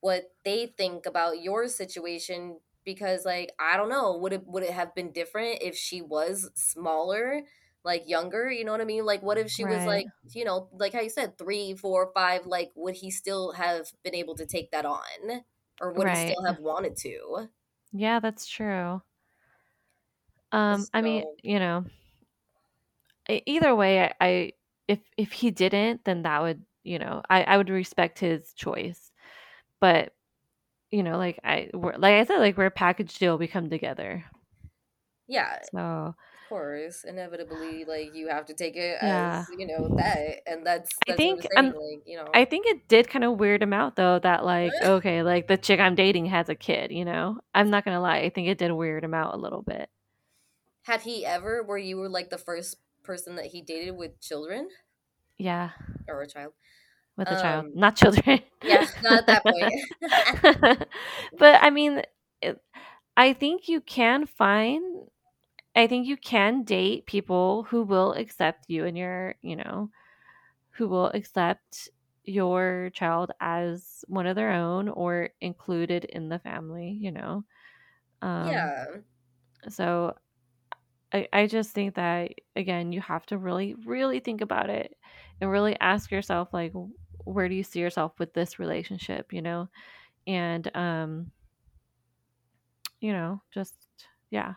what they think about your situation because like I don't know, would it would it have been different if she was smaller, like younger, you know what I mean? Like what if she was like, you know, like how you said, three, four, five, like would he still have been able to take that on? Or would he still have wanted to? Yeah, that's true. Um I mean, you know, either way I, I if if he didn't, then that would, you know, I I would respect his choice. But, you know, like I we're, like I said like we're a package deal, we come together. yeah, So, of course, inevitably like you have to take it yeah. as, you know, that and that's I that's I'm think saying, um like, you know. I think it did kind of weird him out though that like okay, like the chick I'm dating has a kid, you know? I'm not going to lie. I think it did weird him out a little bit. Had he ever where you were like the first person that he dated with children? Yeah, or a child. with a child, Um, not children. yeah, not at that point. but I mean, it, I think you can find. I think you can date people who will accept you and your, you know, who will accept your child as one of their own or included in the family, you know. Um, yeah. so I, I just think that again, you have to really, really think about it and really ask yourself like where do you see yourself with this relationship, you know? And um, you know, just yeah.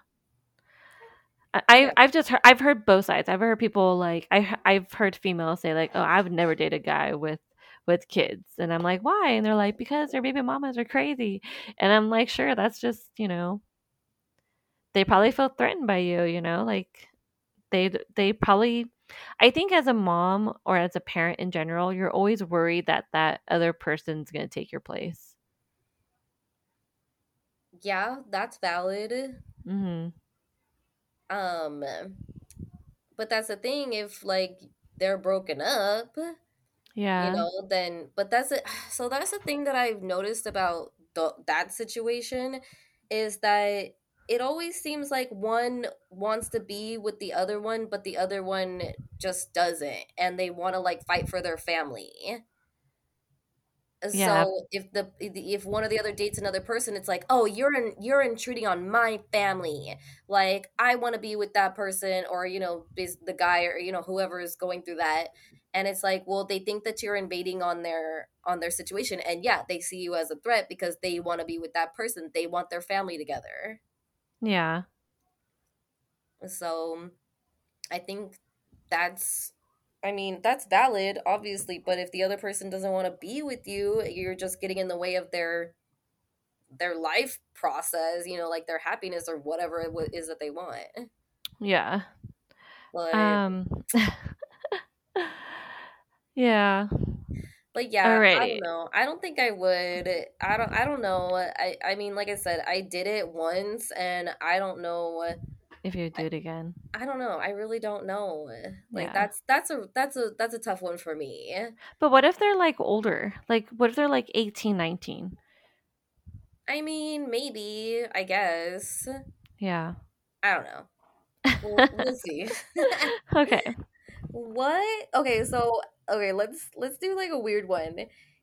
I, I've just heard, I've heard both sides. I've heard people like I I've heard females say like, "Oh, I would never date a guy with with kids," and I'm like, "Why?" And they're like, "Because their baby mamas are crazy," and I'm like, "Sure, that's just you know, they probably feel threatened by you, you know, like they they probably." I think as a mom or as a parent in general, you're always worried that that other person's going to take your place. Yeah, that's valid. mm-hmm. Um, but that's the thing. If like they're broken up, Yeah. you know, then but that's it. So that's the thing that I've noticed about the, that situation is that it always seems like one wants to be with the other one, but the other one just doesn't, and they want to like fight for their family. Yeah. So if the if one of the other dates another person, it's like, oh, you're in, you're intruding on my family. Like I want to be with that person, or you know, the guy, or you know, whoever is going through that. And it's like, well, they think that you're invading on their on their situation, and yeah, they see you as a threat because they want to be with that person. They want their family together. Yeah. So I think that's I mean, that's valid, obviously, but if the other person doesn't want to be with you, you're just getting in the way of their their life process, you know, like their happiness or whatever it is that they want. Yeah. But Um Yeah. But yeah, I Alrighty. don't know. I don't think I would. I don't I don't know. I I mean, like I said, I did it once and I don't know If you do it again. I don't know. I really don't know. Like Yeah. that's that's a that's a that's a tough one for me. But what if they're like older? Like what if they're like 18, 19? I mean, maybe, I guess. Yeah. I don't know. We'll, we'll see. okay. What? Okay, so okay, let's let's do like a weird one.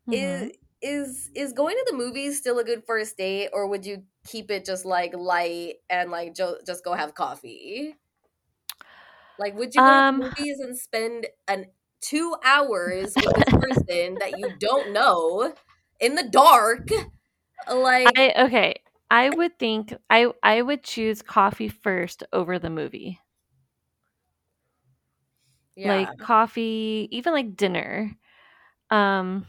Mhm. Is is is going to the movies still a good first date, or would you keep it just like light and like jo- just go have coffee? Like, would you go Um, to the movies and spend an two hours with this person that you don't know in the dark? Like, I okay. I would think I I would choose coffee first over the movie. Yeah, Like coffee, even like dinner. Um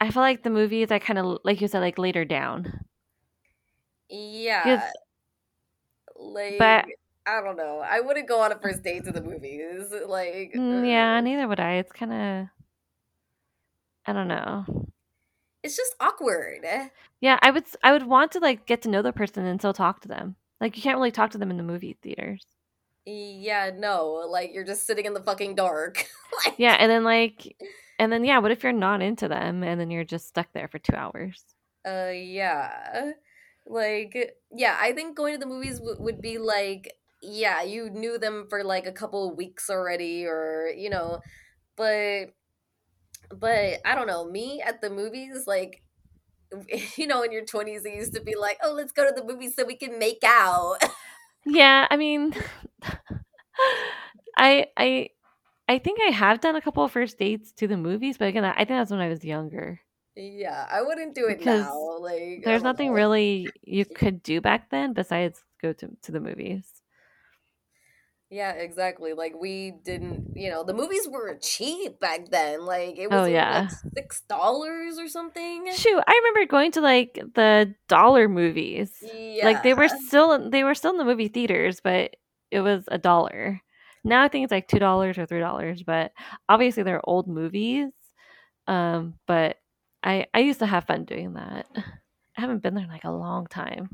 I feel like the movies I kind of like you said like later down. yeah. Like, but I don't know. I wouldn't go on a first date to the movies. Like, mm, yeah, uh, neither would I. It's kind of I don't know. it's just awkward. Yeah, I would I would want to like get to know the person and still talk to them. Like you can't really talk to them in the movie theaters. Yeah, no, like you're just sitting in the fucking dark. like, Yeah, and then like and then yeah, what if you're not into them and then you're just stuck there for 2 hours? uh, yeah, like, yeah. I think going to the movies w- would be like, yeah, you knew them for like a couple of weeks already, or you know, but, but I don't know. Me at the movies, like. You know, in your twenties, it used to be like, "Oh, let's go to the movies so we can make out." Yeah, I mean I I I think I have done a couple of first dates to the movies, but again, I think that's when I was younger. Yeah, I wouldn't do it Because now. Like, There's nothing know. really you could do back then besides go to to the movies. Yeah, exactly. Like we didn't, you know, the movies were cheap back then. Like it was Oh yeah. like six dollars or something. Shoot, I remember going to like the dollar movies. Yeah. Like they were still they were still in the movie theaters, but it was a dollar. Now I think it's like two dollars or three dollars, but obviously they're old movies. Um, but I I used to have fun doing that. I haven't been there in like a long time.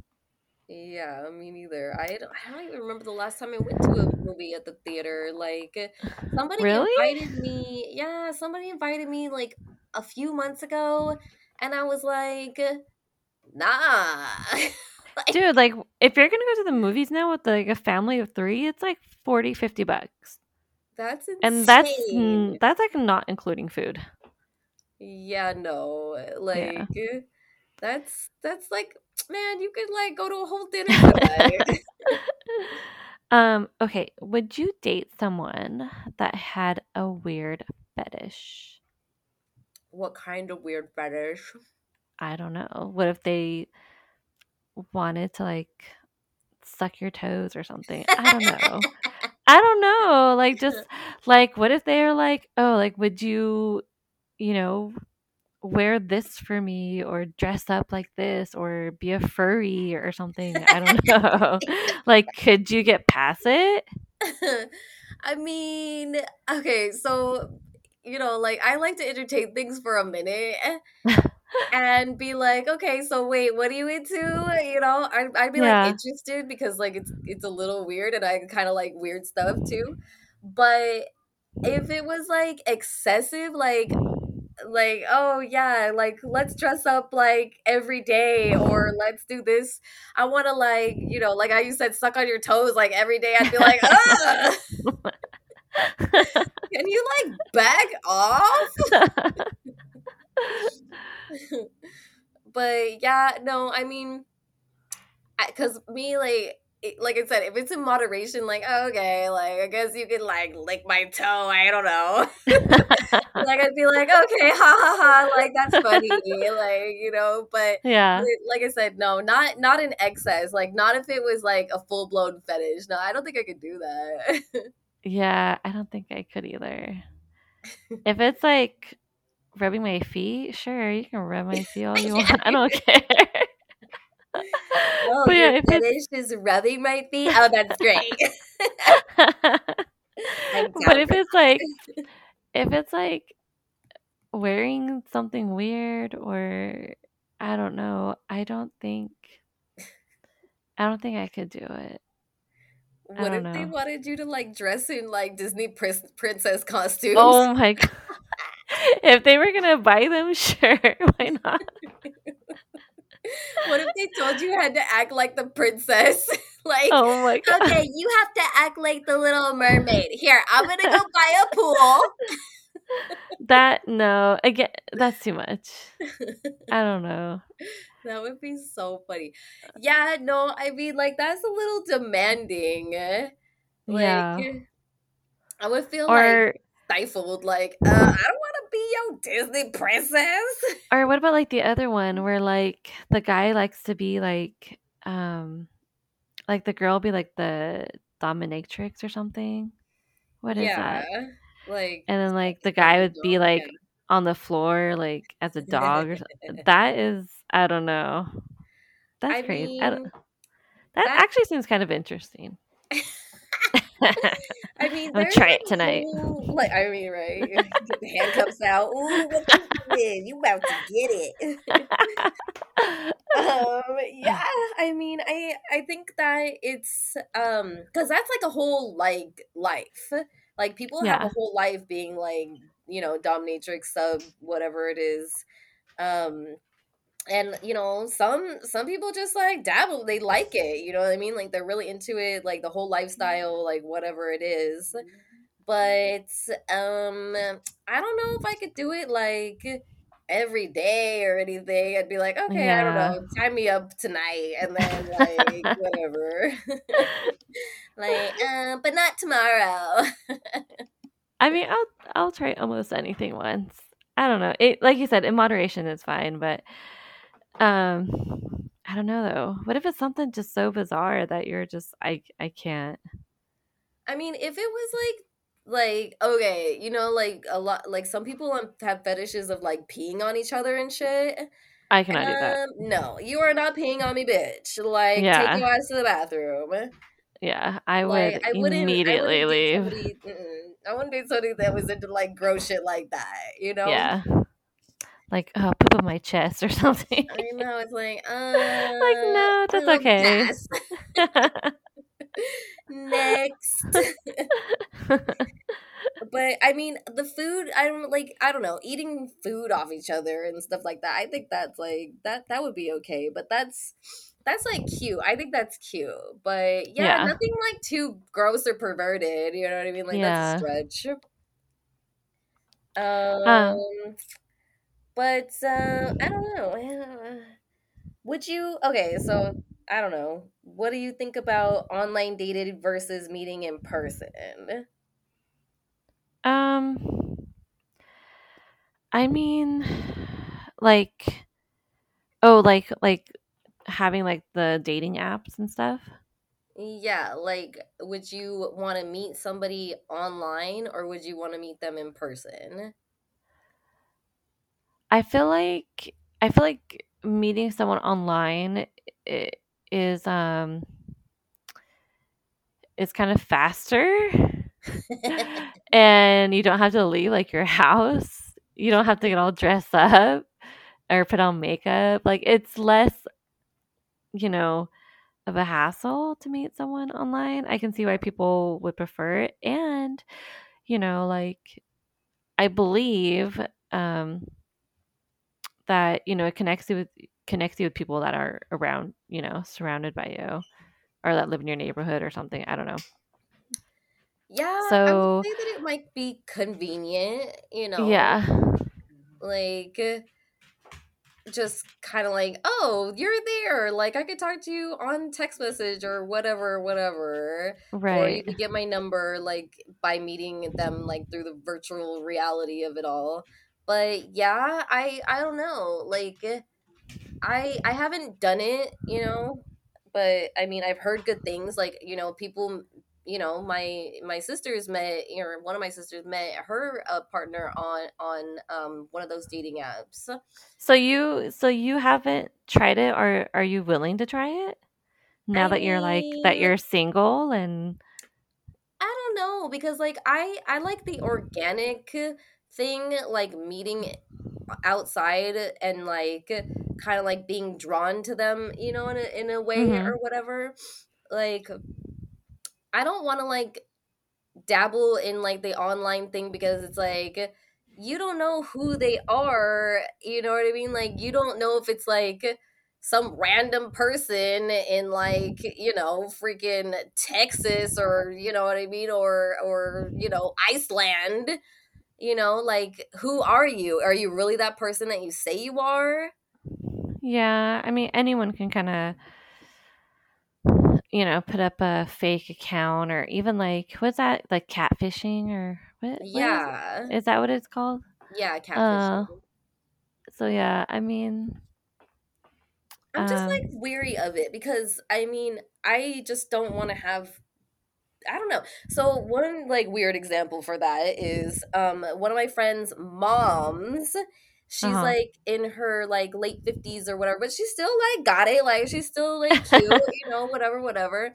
Yeah, me neither. I don't, I don't even remember the last time I went to a movie at the theater. Like somebody Really? invited me. Yeah, somebody invited me like a few months ago, and I was like, nah. like Dude, like if you're going to go to the movies now with like a family of 3, it's like 40, 50 bucks. that's insane. And that's mm, that's like not including food. Yeah, no. Yeah. Like that's that's like man, you could like go to a whole dinner um, okay, would you date someone that had a weird fetish? what kind of weird fetish? I don't know. What if they wanted to like suck your toes or something? I don't know. I don't know. Like just like what if they're like, "Oh, like would you, you know, wear this for me or dress up like this or be a furry or something?" I don't know. like could you get past it? I mean, okay, so you know, like I like to entertain things for a minute and be like, okay, so wait, what are you into? You know, I, I'd be like interested because like it's it's a little weird and I kind of like weird stuff too. But if it was like excessive, like like oh yeah, like let's dress up like every day or mm-hmm. let's do this. I want to like you know, like how you said, suck on your toes like every day. I'd be like, can you like back off? but yeah, no, I mean, because me like it- like I said, if it's in moderation, like oh, okay, like I guess you could like lick my toe. I don't know. like I'd be like, okay, ha ha ha, like that's funny, like you know. But yeah. like I said, no, not not in excess. Like not if it was like a full blown fetish. No, I don't think I could do that. Yeah, I don't think I could either. If it's like rubbing my feet, sure, you can rub my feet all you want. I don't care. Oh, but your yeah, fetish is rubbing my feet. Oh, that's great. But if it's like if it's like wearing something weird or I don't know, I don't think I don't think I could do it. What if they wanted you to like dress in like Disney pris- princess oh costumes? Oh my god. If they were gonna buy them, sure, why not? What if they told you you had to act like the princess? like, Oh my god. okay, you have to act like the little mermaid. Here, I'm gonna go buy a pool. That no, again, that's too much. I don't know. that would be so funny. Yeah, no, I mean, like, that's a little demanding. Like, Yeah. I would feel like stifled. Like, uh, I don't want to be your Disney princess. or what about like the other one where like the guy likes to be like um like the girl be like the dominatrix or something? What is yeah, that? like And then like the guy would be like on the floor like as a dog or something. That is I don't know. That's I crazy. Mean, that that actually seems kind of interesting. I mean, I'll try it tonight. like I mean, right? Get the handcuffs out. Ooh, what this is? You about to get it? um, yeah. I mean, I I think that it's um because that's like a whole like life. Like people have a whole life being like you know dominatrix sub whatever it is. Um, and you know some some people just like dabble they like it you know what i mean? Like they're really into it like the whole lifestyle like whatever it is. But um i don't know if i could do it like every day or anything. I'd be like okay i don't know tie me up tonight and then like whatever. Like uh, but not tomorrow. I mean, I'll I'll try almost anything once. I don't know. It like you said, in moderation is fine, but um I don't know though. What if it's something just so bizarre that you're just I I can't. I mean, if it was like like okay, you know, like a lot like some people um, have fetishes of like peeing on each other and shit. I cannot do that. Um, no, you are not peeing on me, bitch. Like, take Yeah. your ass to the bathroom. Yeah, I Like, would I wouldn't, I immediately wouldn't leave. somebody. I wouldn't date somebody that was into like gross shit like that. You know? Yeah. Like oh, poop on my chest or something. I know it's like, uh, like no, that's uh, okay. Next. but I mean, the food. I don't like. I don't know. Eating food off each other and stuff like that. I think that's like that. That would be okay. But that's that's like cute. I think that's cute. But yeah, Yeah. nothing like too gross or perverted. You know what I mean? Like that's a stretch. Um, but uh, I don't know. Would you? Okay, so I don't know. What do you think about online dated versus meeting in person? um, I mean, like, oh, like like having like the dating apps and stuff. Yeah, like, would you want to meet somebody online or would you want to meet them in person? I feel like I feel like meeting someone online is um is kind of faster and you don't have to leave like your house. You don't have to get all dressed up or put on makeup. Like it's less, you know, of a hassle to meet someone online. I can see why people would prefer it and you know, like I believe um that, you know, it connects you with connects you with people that are around, you know, surrounded by you or that live in your neighborhood or something. I don't know. Yeah, I would So, say that it might be convenient, you know, yeah. like uh, just kind of like, oh, you're there. Like I could talk to you on text message or whatever, whatever. Right or you could get my number like by meeting them like through the virtual reality of it all. But yeah, I I don't know. Like I I haven't done it, you know, but I mean, I've heard good things. Like you know, people, you know, my my sisters met, or one of my sisters met her uh, partner on on um one of those dating apps. So you so you haven't tried it or are you willing to try it? Now I that you're like that you're single and I don't know because like I I like the organic thing, like meeting outside and like kind of like being drawn to them, you know, in a, in a way or Mhm. whatever. Like I don't want to like dabble in like the online thing because it's like you don't know who they are you know what i mean like you don't know if it's like some random person in like you know freaking texas or you know what i mean or or you know iceland you know like who are you? Are you really that person that you say you are? Yeah, I mean anyone can kind of you know, put up a fake account or even like what's that like catfishing or what what is yeah. Is that what it's called? yeah Uh catfishing. so yeah, I mean i'm just like um weary of it because i mean i just don't want to have I don't know. So one like weird example for that is um one of my friends' moms. She's uh-huh. like in her like late fifties or whatever, but she's still like got it. Like she's still like cute, you know, whatever, whatever.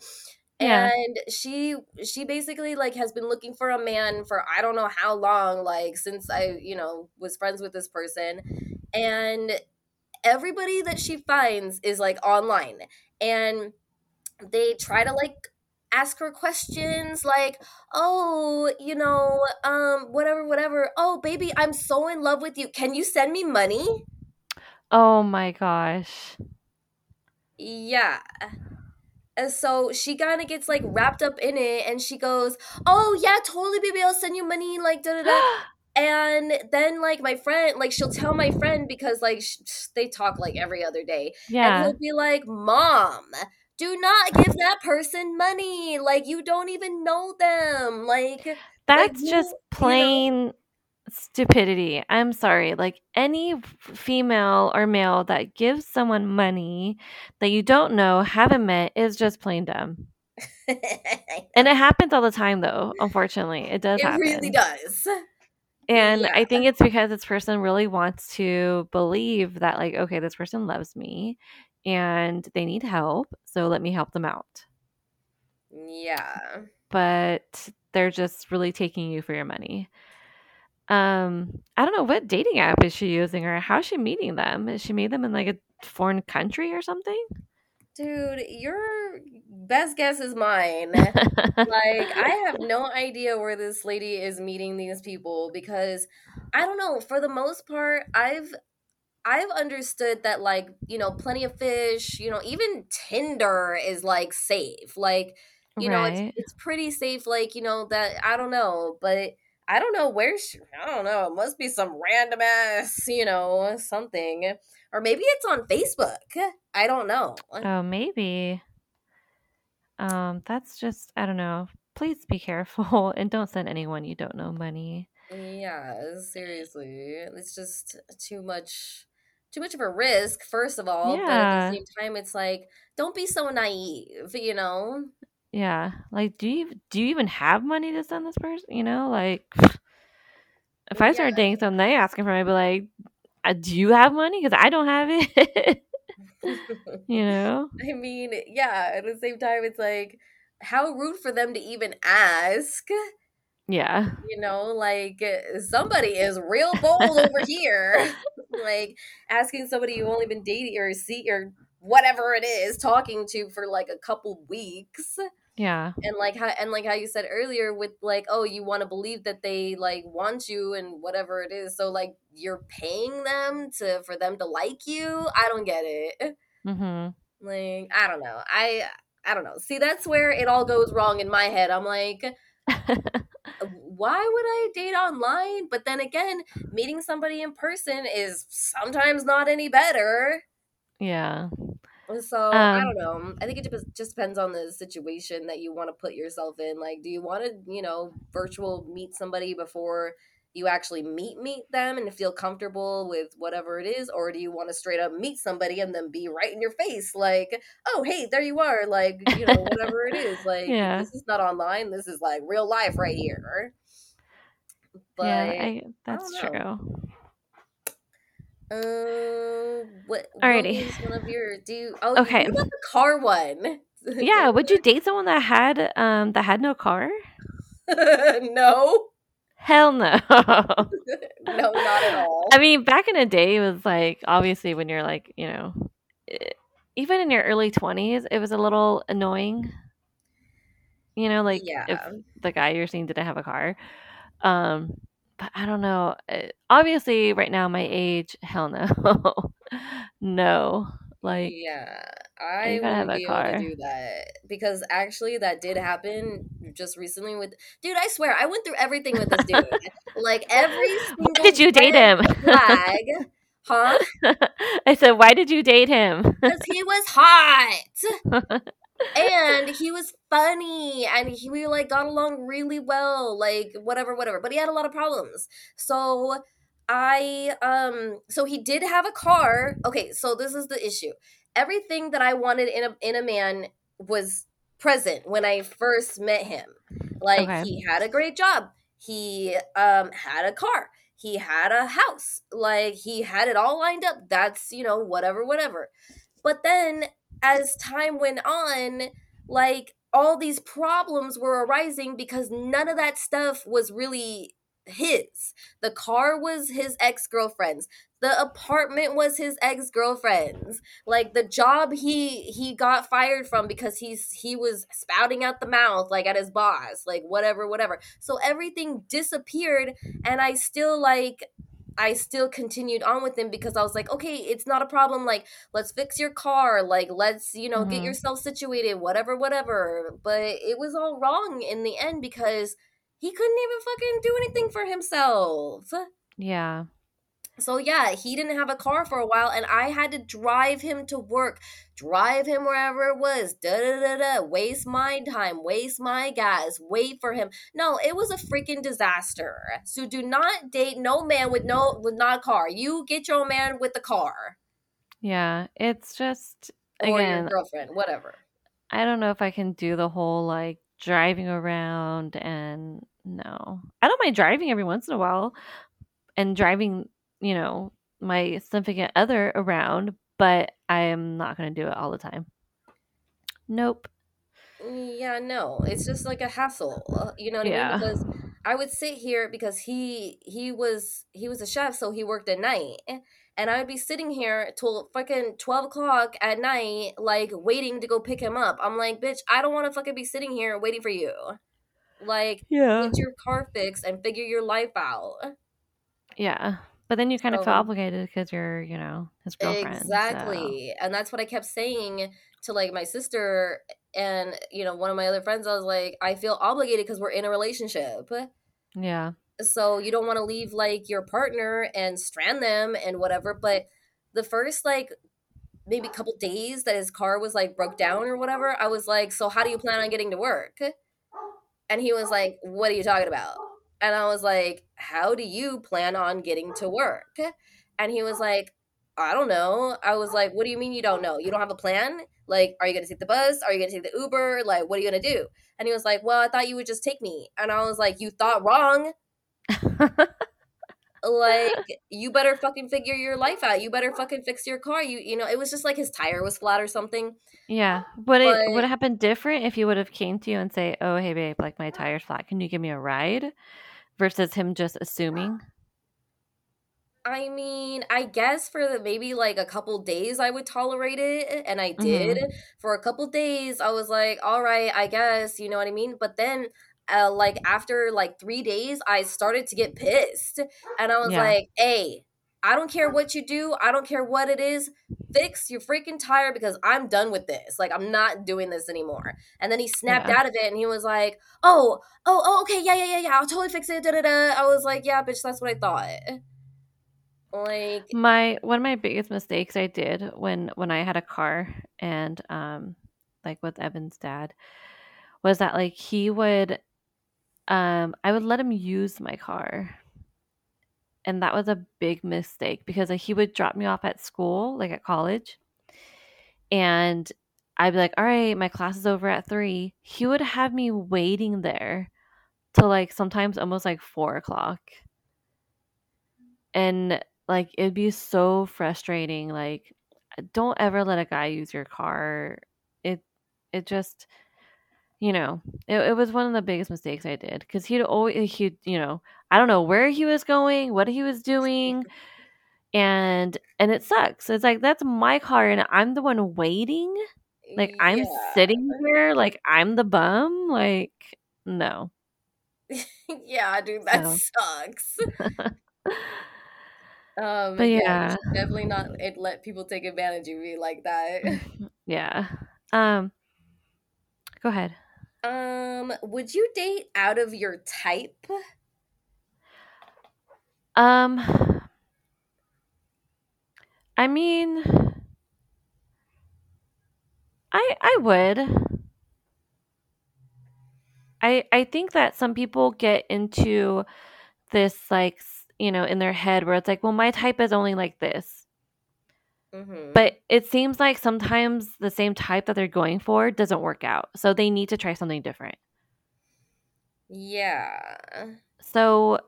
yeah. And she she basically like has been looking for a man for I don't know how long, like since I you know was friends with this person, and everybody that she finds is like online, and they try to like ask her questions like oh you know um whatever whatever. Oh baby i'm so in love with you. Can you send me money? Oh my gosh. yeah. And so she kind of gets like wrapped up in it and she goes oh yeah totally baby i'll send you money like da da da. And then like my friend like she'll tell my friend because like sh- sh- they talk like every other day. And yeah. he'll be like mom do not give that person money like you don't even know them like like That's you just you know plain stupidity. I'm sorry. Like any female or male that gives someone money that you don't know, haven't met, is just plain dumb. And it happens all the time, though. Unfortunately, it does it really does And yeah I think it's because this person really wants to believe that, like, okay, this person loves me and they need help. So let me help them out. yeah But they're just really taking you for your money. Um, I don't know what dating app is she using or how's she meeting them? Is she meet them in like a foreign country or something? Dude, your best guess is mine. like, I have no idea where this lady is meeting these people because I don't know, for the most part, I've I've understood that like, you know, plenty of fish, you know, even Tinder is like safe. Like, you know, it's it's pretty safe like, you know, that I don't know, but I don't know where she, I don't know, it must be some random ass, you know, something. Or maybe it's on Facebook. I don't know. Oh, maybe. Um, that's just I don't know. Please be careful and don't send anyone you don't know money. Yeah, seriously. It's just too much too much of a risk, first of all, but at the same time it's like don't be so naive, you know? Yeah. Like do you do you even have money to send this person? You know, like if I Yeah. start dating someone they asking for me, I'd be like, "Uh, do you have money? Because I don't have it. you know? I mean, yeah, at the same time it's like how rude for them to even ask. Yeah. You know, like somebody is real bold over here. like asking somebody you've only been dating or see or whatever it is talking to for like a couple weeks. Yeah. and like how and like how you said earlier with like oh you want to believe that they like want you and whatever it is so like you're paying them to for them to like you i don't get it Mm-hmm. like i don't know i i don't know see that's where it all goes wrong in my head i'm like why would i date online but then again meeting somebody in person is sometimes not any better yeah. So I Um don't know. I think it just depends on the situation that you want to put yourself in. Like, do you want to, you know, virtual meet somebody before you actually meet meet them and feel comfortable with whatever it is, or do you want to straight up meet somebody and then be right in your face, like, oh hey, there you are, like you know whatever it is. Like yeah. this is not online. This is like real life right here. But Yeah, I I that's don't true. Um, what what Alrighty. was one of your do? You, oh, Okay. what about the car one? Yeah, would you date someone that had um that had no car? no, Hell no. no, not at all. I mean, back in the day, it was like obviously when you're like, you know, even in your early 20s, it was a little annoying. You know, like if the guy you're seeing didn't have a car. Um, but I don't know. eh, Obviously, right now, my age, hell no. no. Like, yeah. I wouldn't be able to do that because actually, that did happen just recently with dude. I swear, I went through everything with this dude. Like every Why single did you date him? flag, huh? I said, why did you date him? Because he was hot. And he was funny and he we like got along really well like whatever whatever but he had a lot of problems. So i um so he did have a car. Okay so this is the issue. Everything that i wanted in a in a man was present when i first met him. Like okay. he had a great job. He um had a car. He had a house. Like he had it all lined up. That's you know whatever whatever. But then as time went on, like all these problems were arising because none of that stuff was really his. The car was his ex girlfriend's. The apartment was his ex girlfriend's. Like the job he he got fired from because he's he was spouting out the mouth like at his boss, like whatever, whatever. So everything disappeared, and I still like I still continued on with him because I was like, okay, it's not a problem. Like, let's fix your car. Like, let's, you know, get hmm yourself situated, whatever, whatever. But it was all wrong in the end because he couldn't even fucking do anything for himself. Yeah. So, yeah, he didn't have a car for a while, and I had to drive him to work, drive him wherever it was, da da da da, waste my time, waste my gas, wait for him. No, it was a freaking disaster. So, do not date no man with no with not a car. You get your man with the car Yeah. It's just, or your girlfriend, whatever. I don't know if I can do the whole like driving around and no. I don't mind driving every once in a while and driving, you know, my significant other around, but I am not going to do it all the time. Nope. Yeah, no, it's just like a hassle. uh, You know what I mean? Yeah. Because I would sit here because he he was he was a chef, so he worked at night. And I would be sitting here till fucking twelve o'clock at night, like waiting to go pick him up. I'm like, bitch, I don't want to fucking be sitting here waiting for you. Like, Yeah. get your car fixed and figure your life out. Yeah. But then you kind of feel obligated because you're, you know, his girlfriend. so- Exactly. And that's what I kept saying to like my sister and you know one of my other friends I was like I feel obligated because we're in a relationship. Yeah. So you don't want to leave like your partner and strand them and whatever, but the first like maybe couple days that his car was like broke down or whatever, I was like, "So how do you plan on getting to work?" And he was like, "What are you talking about?" And I was like, "How do you plan on getting to work?" And he was like, "I don't know." I was like, "What do you mean you don't know? You don't have a plan? Like, are you going to take the bus? Are you going to take the Uber? Like, what are you going to do?" And he was like, "Well, I thought you would just take me." And I was like, "You thought wrong." like you better fucking figure your life out you better fucking fix your car you you know it was just like his tire was flat or something yeah. Would it would it happen different if he would have came to you and say, "Oh, hey babe, like my tire's flat. Can you give me a ride?" Versus him just assuming? i mean i guess for the, maybe like a couple days i would tolerate it and i did for a couple days i was like all right i guess you know what i mean but then uh, like after like three days i started to get pissed and i was Yeah. like hey i don't care what you do i don't care what it is fix your freaking tire because i'm done with this like i'm not doing this anymore and then he snapped Yeah. out of it and he was like oh oh oh okay yeah yeah yeah yeah i'll totally fix it da, da, da. i was like yeah bitch that's what i thought like My one of my biggest mistakes I did when when I had a car and um like with Evan's dad was that like he would um I would let him use my car. And that was a big mistake because like, he would drop me off at school, like at college. And I'd be like, all right, my class is over at three. He would have me waiting there till like sometimes almost like four o'clock. And like it'd be so frustrating. Like, don't ever let a guy use your car. It it just you know, it, it was one of the biggest mistakes I did because he'd always he'd you know I don't know where he was going, what he was doing, and and it sucks. It's like that's my car and I'm the one waiting. Like I'm yeah. sitting here, like I'm the bum. Like no, yeah, dude, that sucks. Um, But you yeah. definitely not it, let people take advantage of you like that. yeah. Um, go ahead. um, would you date out of your type? Um, I mean, I I would. I I think that some people get into this like you know in their head where it's like, well, my type is only like this. Mm-hmm. But it seems like sometimes the same type that they're going for doesn't work out. So they need to try something different. yeah, So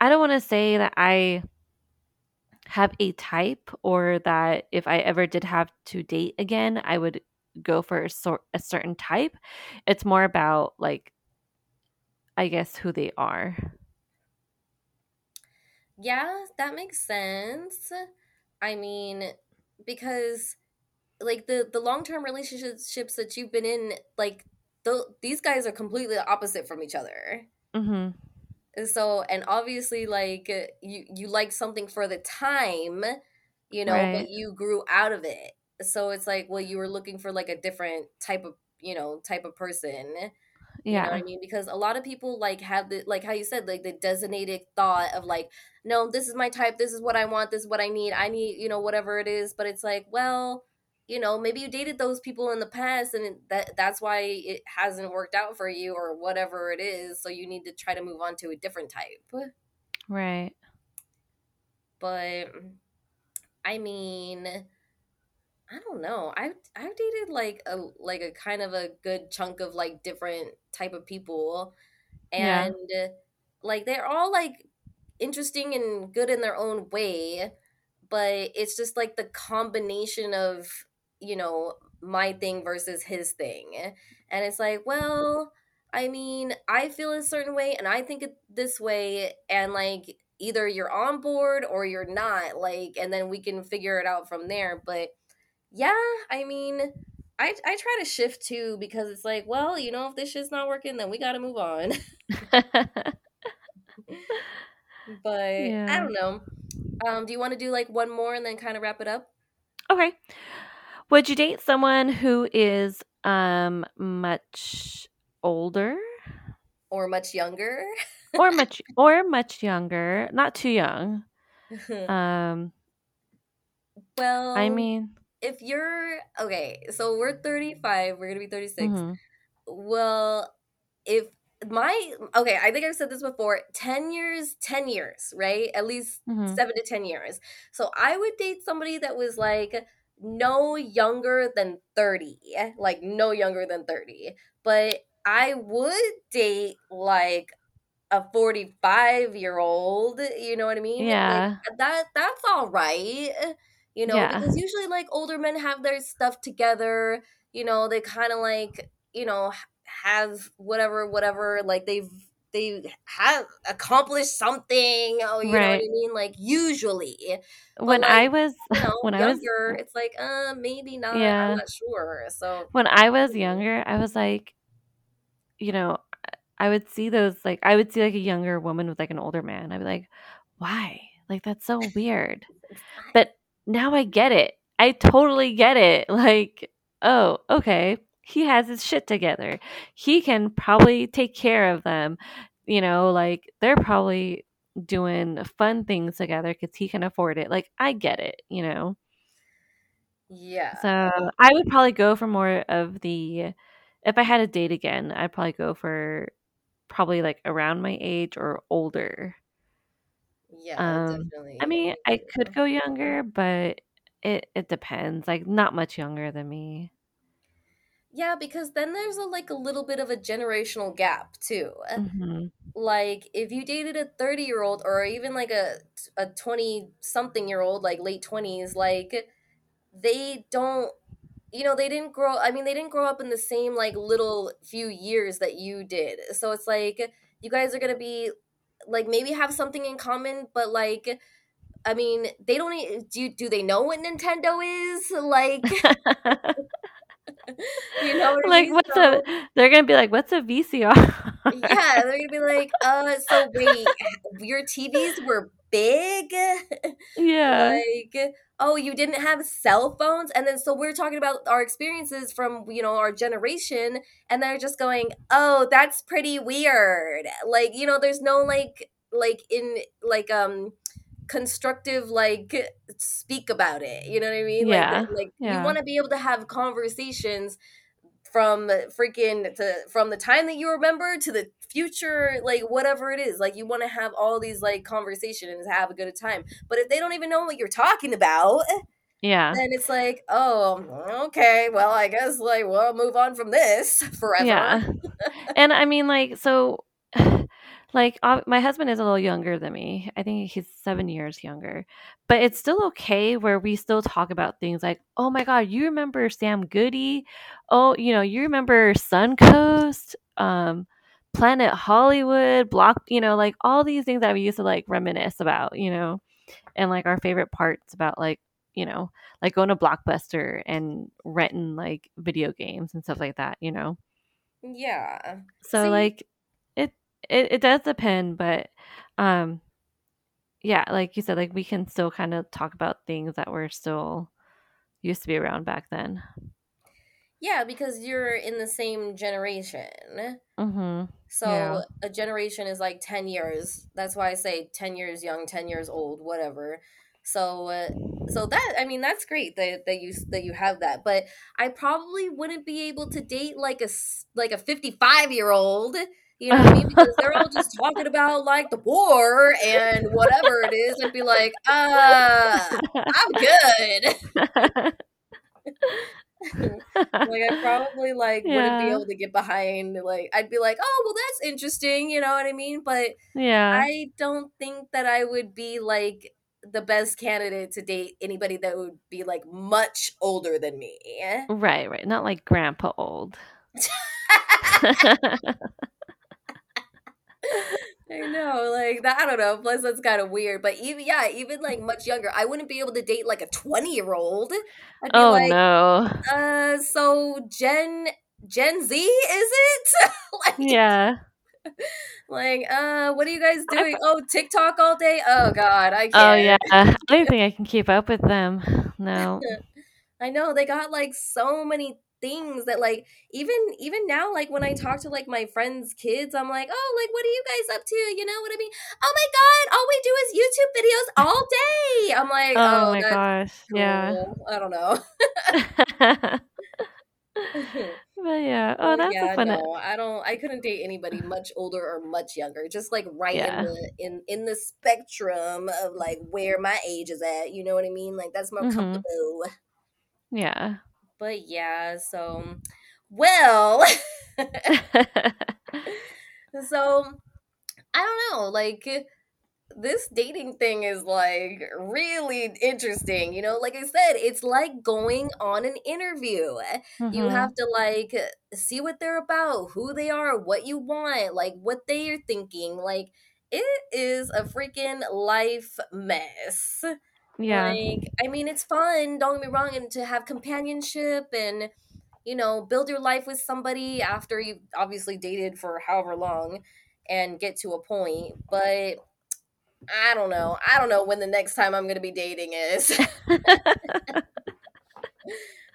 I don't want to say that I have a type or that if I ever did have to date again, I would go for a, sort, a certain type. It's more about like I guess who they are. yeah, that makes sense. I mean, because like the the long term relationships that you've been in, like th- these guys are completely opposite from each other. Mhm. And so and obviously like uh, you you like something for the time you know Right. but you grew out of it so it's like well you were looking for like a different type of you know type of person you know what Yeah. i mean because a lot of people like have the like how you said like the designated thought of like no this is my type this is what i want this is what i need i need you know whatever it is but it's like well you know maybe you dated those people in the past and that that's why it hasn't worked out for you or whatever it is so you need to try to move on to a different type Right. but i mean i don't know i've i've dated like a like a kind of a good chunk of like different type of people Yeah. and like they're all like interesting and good in their own way but it's just like the combination of you know my thing versus his thing and it's like well I mean, I feel a certain way and I think it this way and like either you're on board or you're not like and then we can figure it out from there, but yeah, I mean, I I try to shift too because it's like, well, you know, if this shit's not working, then we got to move on. but I don't know. Um, do you want to do like one more and then kind of wrap it up? Okay. Would you date someone who is um much older Or much younger? or much or much younger? Not too young. Um well, I mean, if you're okay, so we're 35, we're gonna be 36. mhm, Well, if my okay, I think I've said this before 10 years, 10 years, right? At least mhm, seven to 10 years. So I would date somebody that was like no younger than 30, like no younger than 30. But I would date like a 45 year old, you know what I mean? Like yeah. that that's all right. You know, Yeah. because usually like older men have their stuff together, you know, they kind of like, you know, have whatever whatever like they've they have accomplished something, oh, you know what I mean? Like usually. When like, I was you know, when I was younger, it's like, uh, maybe not. I'm yeah. not sure. So, When I was younger, I was like, you know, I would see those like I would see like a younger woman with like an older man. I'd be like, "Why?" Like that's so weird. But now I get it. I totally get it. Like, oh, okay. He has his shit together. He can probably take care of them. You know, like they're probably doing fun things together cuz he can afford it. Like I get it, you know. yeah. So, I would probably go for more of the if I had a date again, I'd probably go for probably like around my age or older. Yeah, Um, I mean, I could go younger, but it it depends. Like not much younger than me. Yeah, because then there's a like a little bit of a generational gap too. Mhm. Like if you dated a 30-year-old or even like a a 20 something year old like late 20s like they don't you know, they didn't grow I mean they didn't grow up in the same like little few years that you did. So it's like you guys are going to be like maybe have something in common but like I mean, they don't do do they know what Nintendo is? Like, you know what I Like mean? what's a they're going to be like, "What's a VCR?" Yeah, they're gonna be like, uh, so wait, your TVs were big? Yeah. like, oh, you didn't have cell phones? And then so we're talking about our experiences from, you know, our generation, and they're just going, oh, that's pretty weird. Like, you know, there's no like like in like um constructive like speak about it. You know what I mean? Yeah. like you Yeah. want to be able to have conversations from freaking to from the time that you remember to the future like whatever it is like you want to have all these like conversations and have a good time but if they don't even know what you're talking about Yeah. then it's like oh okay well i guess like we'll move on from this forever Yeah. And I mean, like, so, like, uh, my husband is a little younger than me. I think he's seven years younger, but it's still okay where we still talk about things like, oh my God, you remember Sam Goody? Oh, you know, you remember Suncoast, um, Planet Hollywood, Block, you know, like all these things that we used to like reminisce about, you know, and like our favorite parts about like, you know, like going to Blockbuster and renting like video games and stuff like that, you know. yeah So see like it it, does depend, but um yeah, like you said, like we can still kind of talk about things that were still used to be around back then. yeah because you're in the same generation Mm-hmm. So Yeah. a generation is like 10 years. That's why I say 10 years young, 10 years old, whatever. So uh, so that I mean that's great that that you that you have that. But I probably wouldn't be able to date like a like a 55-year-old, you know what I mean? Because they're all just talking about like the war and whatever it is and be like, "Uh, I'm good." like I probably like wouldn't be able to get behind like I'd be like, "Oh, well that's interesting," you know what I mean? But Yeah. I don't think that I would be like the best candidate to date anybody that would be like much older than me. Right, right. Not like grandpa old. I know, like that. I don't know. Plus, that's kind of weird. But even yeah, even like much younger, I wouldn't be able to date like a twenty year old. Oh like, no. uh, so Gen Gen Z is it? like, Yeah. like, uh, what are you guys doing? Oh, TikTok all day. Oh God, I can't. Oh yeah. I don't think I can keep up with them. No. I know they got like so many things that like even even now like when I talk to like my friends' kids, I'm like, oh, like what are you guys up to? You know what I mean? Oh my god, all we do is YouTube videos all day. I'm like, Oh oh, my gosh. Yeah. I don't know. but yeah. Oh, that's a yeah, fun. no, I don't. I couldn't date anybody much older or much younger. Just like right Yeah. in the in in the spectrum of like where my age is at. You know what I mean? Like that's more Mhm. comfortable. Yeah. But yeah, so well, so I don't know. Like this dating thing is like really interesting. You know, like I said, it's like going on an interview. You Mhm. have to like see what they're about, who they are, what you want, like what they are thinking. Like it is a freaking life mess. Yeah. Like, I mean, it's fun, don't get me wrong, and to have companionship and, you know, build your life with somebody after you've obviously dated for however long and get to a point. But I don't know. I don't know when the next time I'm going to be dating is.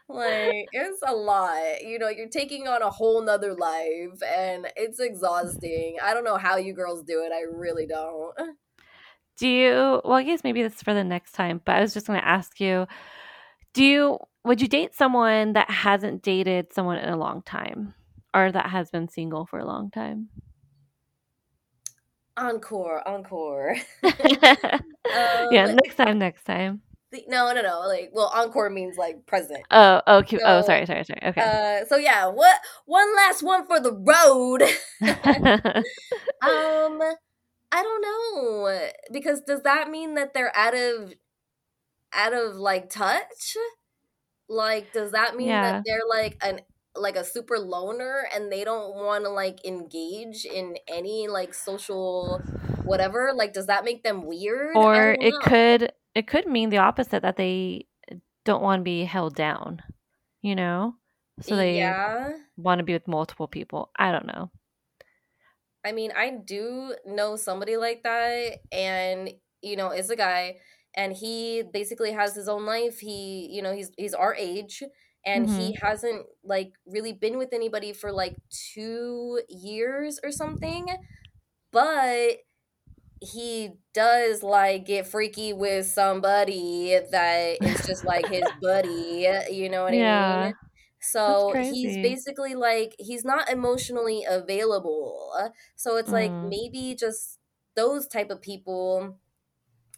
like, it's a lot. You know, you're taking on a whole nother life and it's exhausting. I don't know how you girls do it. I really don't. Do you? Well, I guess maybe this is for the next time. But I was just going to ask you: Do you? Would you date someone that hasn't dated someone in a long time, or that has been single for a long time? Encore, encore. yeah. Um, Next time. Next time. no, no, no. Like, well, encore means like present. Oh. Oh. Cute. Oh. Sorry. Sorry. Sorry. Okay. Uh, so yeah, what? One last one for the road. um, I don't know because does that mean that they're out of out of like touch? Like, does that mean yeah. that they're like an like a super loner and they don't want to like engage in any like social whatever? Like, does that make them weird? Or it know. could. It could mean the opposite that they don't want to be held down. You know. So they Yeah. want to be with multiple people. I don't know. I mean, I do know somebody like that, and you know, is a guy, and he basically has his own life. He, you know, he's he's our age, and hmm he hasn't like really been with anybody for like two years or something. But he does like get freaky with somebody that is just like his buddy. You know what I Yeah. mean? So he's basically like he's not emotionally available. So it's like Mm, maybe just those type of people,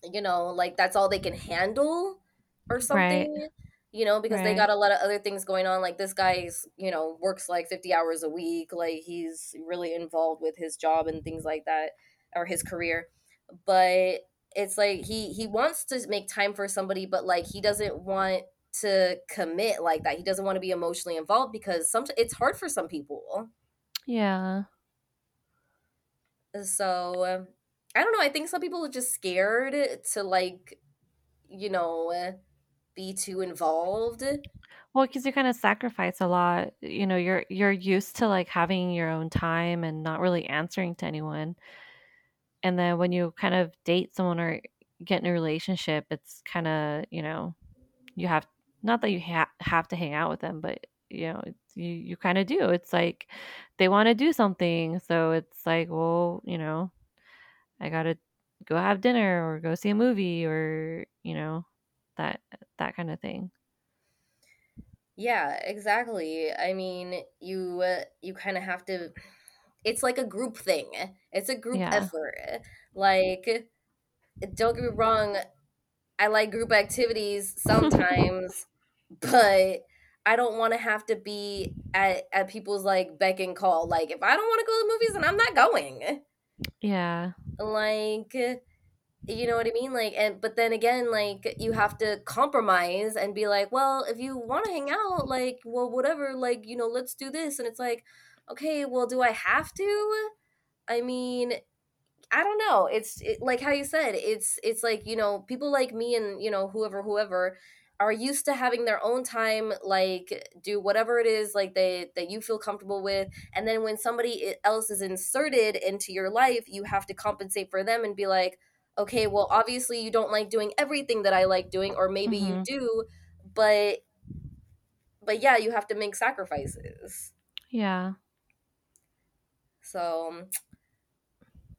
you know, like that's all they can handle or right. something. You know, because they got a lot of other things going on. Like this guy's, you know, works like 50 hours a week. Like he's really involved with his job and things like that or his career. But it's like he he wants to make time for somebody, but like he doesn't want to commit like that. He doesn't want to be emotionally involved because some it's hard for some people. Yeah. So um, I don't know. I think some people are just scared to like, you know, uh, be too involved. Well, because you kind of sacrifice a lot. You know, you're you're used to like having your own time and not really answering to anyone. And then when you kind of date someone or get in a relationship, it's kind of, you know, you have not that you ha- have to hang out with them, but you know, it's, you you kind of do. It's like they want to do something, so it's like, well, you know, I got to go have dinner or go see a movie or, you know, that that kind of thing. Yeah, exactly. I mean, you uh, you kind of have to. It's like a group thing. It's a group Yeah. effort. Like, don't get me wrong. I like group activities sometimes, but I don't want to have to be at, at people's like beck and call. Like if I don't want to go to the movies, then I'm not going. yeah. Like you know what I mean? Like and but then again, like you have to compromise and be like, well, if you want to hang out, like well, whatever, like you know, let's do this. And it's like, okay, well, do I have to? I mean, I don't know. It's it, like how you said. It's it's like you know people like me and you know whoever whoever are used to having their own time like do whatever it is like they that you feel comfortable with and then when somebody else is inserted into your life you have to compensate for them and be like okay well obviously you don't like doing everything that i like doing or maybe Mhm. you do but but yeah you have to make sacrifices Yeah. so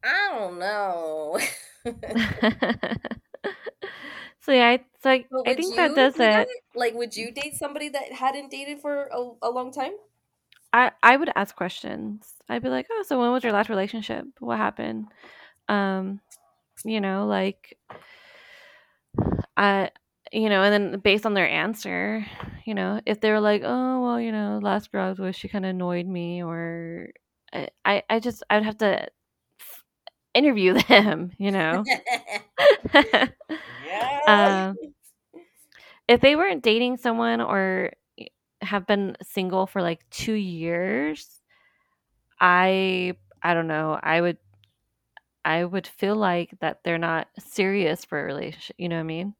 i don't know so yeah, I, so I, I think you that does that? it. Like, would you date somebody that hadn't dated for a, a long time? I I would ask questions. I'd be like, "Oh, so when was your last relationship? What happened?" Um, you know, like I you know, and then based on their answer, you know, if they were like, "Oh, well, you know, last girl I was with, she kind of annoyed me," or I, I, I just, I'd have to interview them, you know. yeah. um, if they weren't dating someone or have been single for like two years, I, I don't know, I would, I would feel like that they're not serious for a relationship. You know what I mean?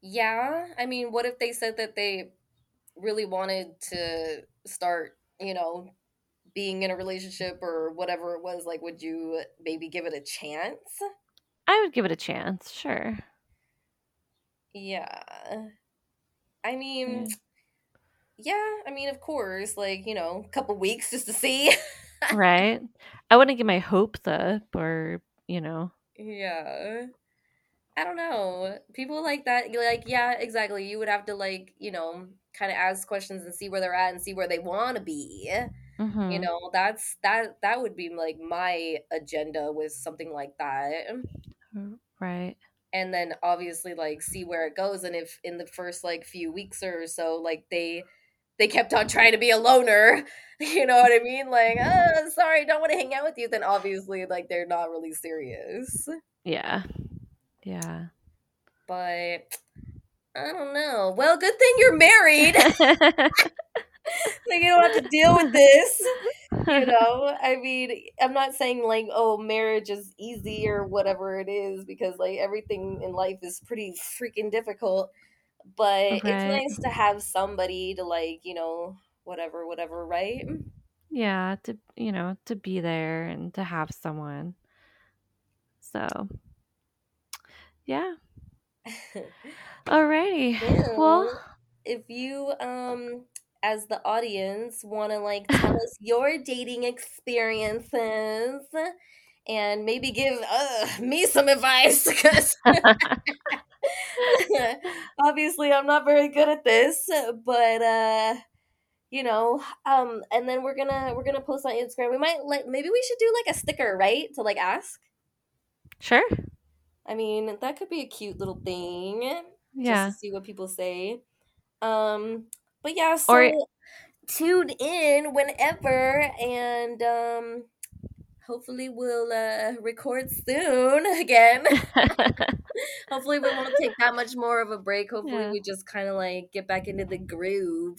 yeah. I mean, what if they said that they really wanted to start, you know, being in a relationship or whatever it was? Like, would you maybe give it a chance? I would give it a chance, sure. Yeah. I mean, Yeah. yeah, I mean, of course, like, you know, a couple weeks just to see. right? I wouldn't get my hopes up or, you know. Yeah. I don't know. People like that, like, yeah, exactly. You would have to, like, you know, kind of ask questions and see where they're at and see where they want to be. You hmm know, that's that that would be like my agenda with something like that. Right. And then obviously like see where it goes and if in the first like few weeks or so like they they kept on trying to be a loner, you know what I mean? Like, oh, sorry, don't want to hang out with you, then obviously like they're not really serious. Yeah. Yeah. But I don't know. Well, good thing you're married. like you don't have to deal with this. You know, I mean, I'm not saying like, oh, marriage is easy or whatever it is, because like everything in life is pretty freaking difficult. But it's nice to have somebody to like, you know, whatever, whatever, right? yeah, to you know, to be there and to have someone. So, yeah. Alrighty. Well, Well, if you um as the audience want to like tell us your dating experiences and maybe give uh, me some advice because obviously I'm not very good at this, but uh you know, um and then we're gonna we're gonna post on Instagram. We might like maybe we should do like a sticker, right? To like ask. sure. I mean, that could be a cute little thing. Yeah. Just to see what people say. Um but yeah, so Or tune in whenever and um hopefully we'll uh record soon again. hopefully we won't take that much more of a break. Hopefully Yeah. we just kind of like get back into the groove.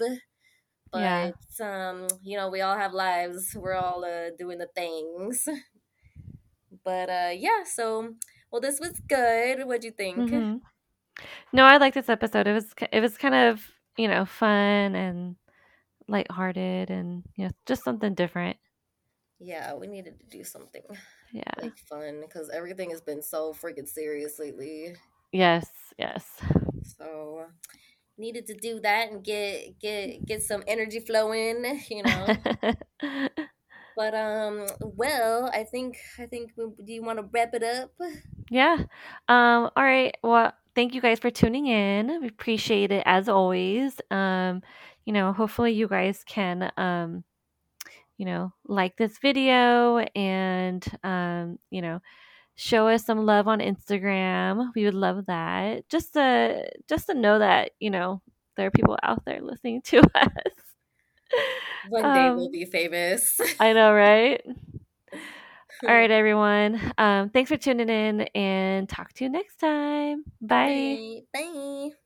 But Yeah. um, you know, we all have lives. We're all uh doing the things. But uh yeah, so well this was good. What'd you think? Mhm. No, I like this episode. It was it was kind of, you know, fun and lighthearted and you know, just something different. Yeah, we needed to do something Yeah. like fun because everything has been so freaking serious lately. Yes, yes. So needed to do that and get get get some energy flowing, you know. but um, well, I think I think we, do you want to wrap it up? yeah. Um all right. Well, thank you guys for tuning in. We appreciate it as always. Um you know, hopefully you guys can um you know, like this video and um, you know, show us some love on Instagram. We would love that. Just to just to know that, you know, there are people out there listening to us. One day we'll Um, be famous. I know, right? All right, everyone. Um, thanks for tuning in and talk to you next time. Bye. Bye. Bye.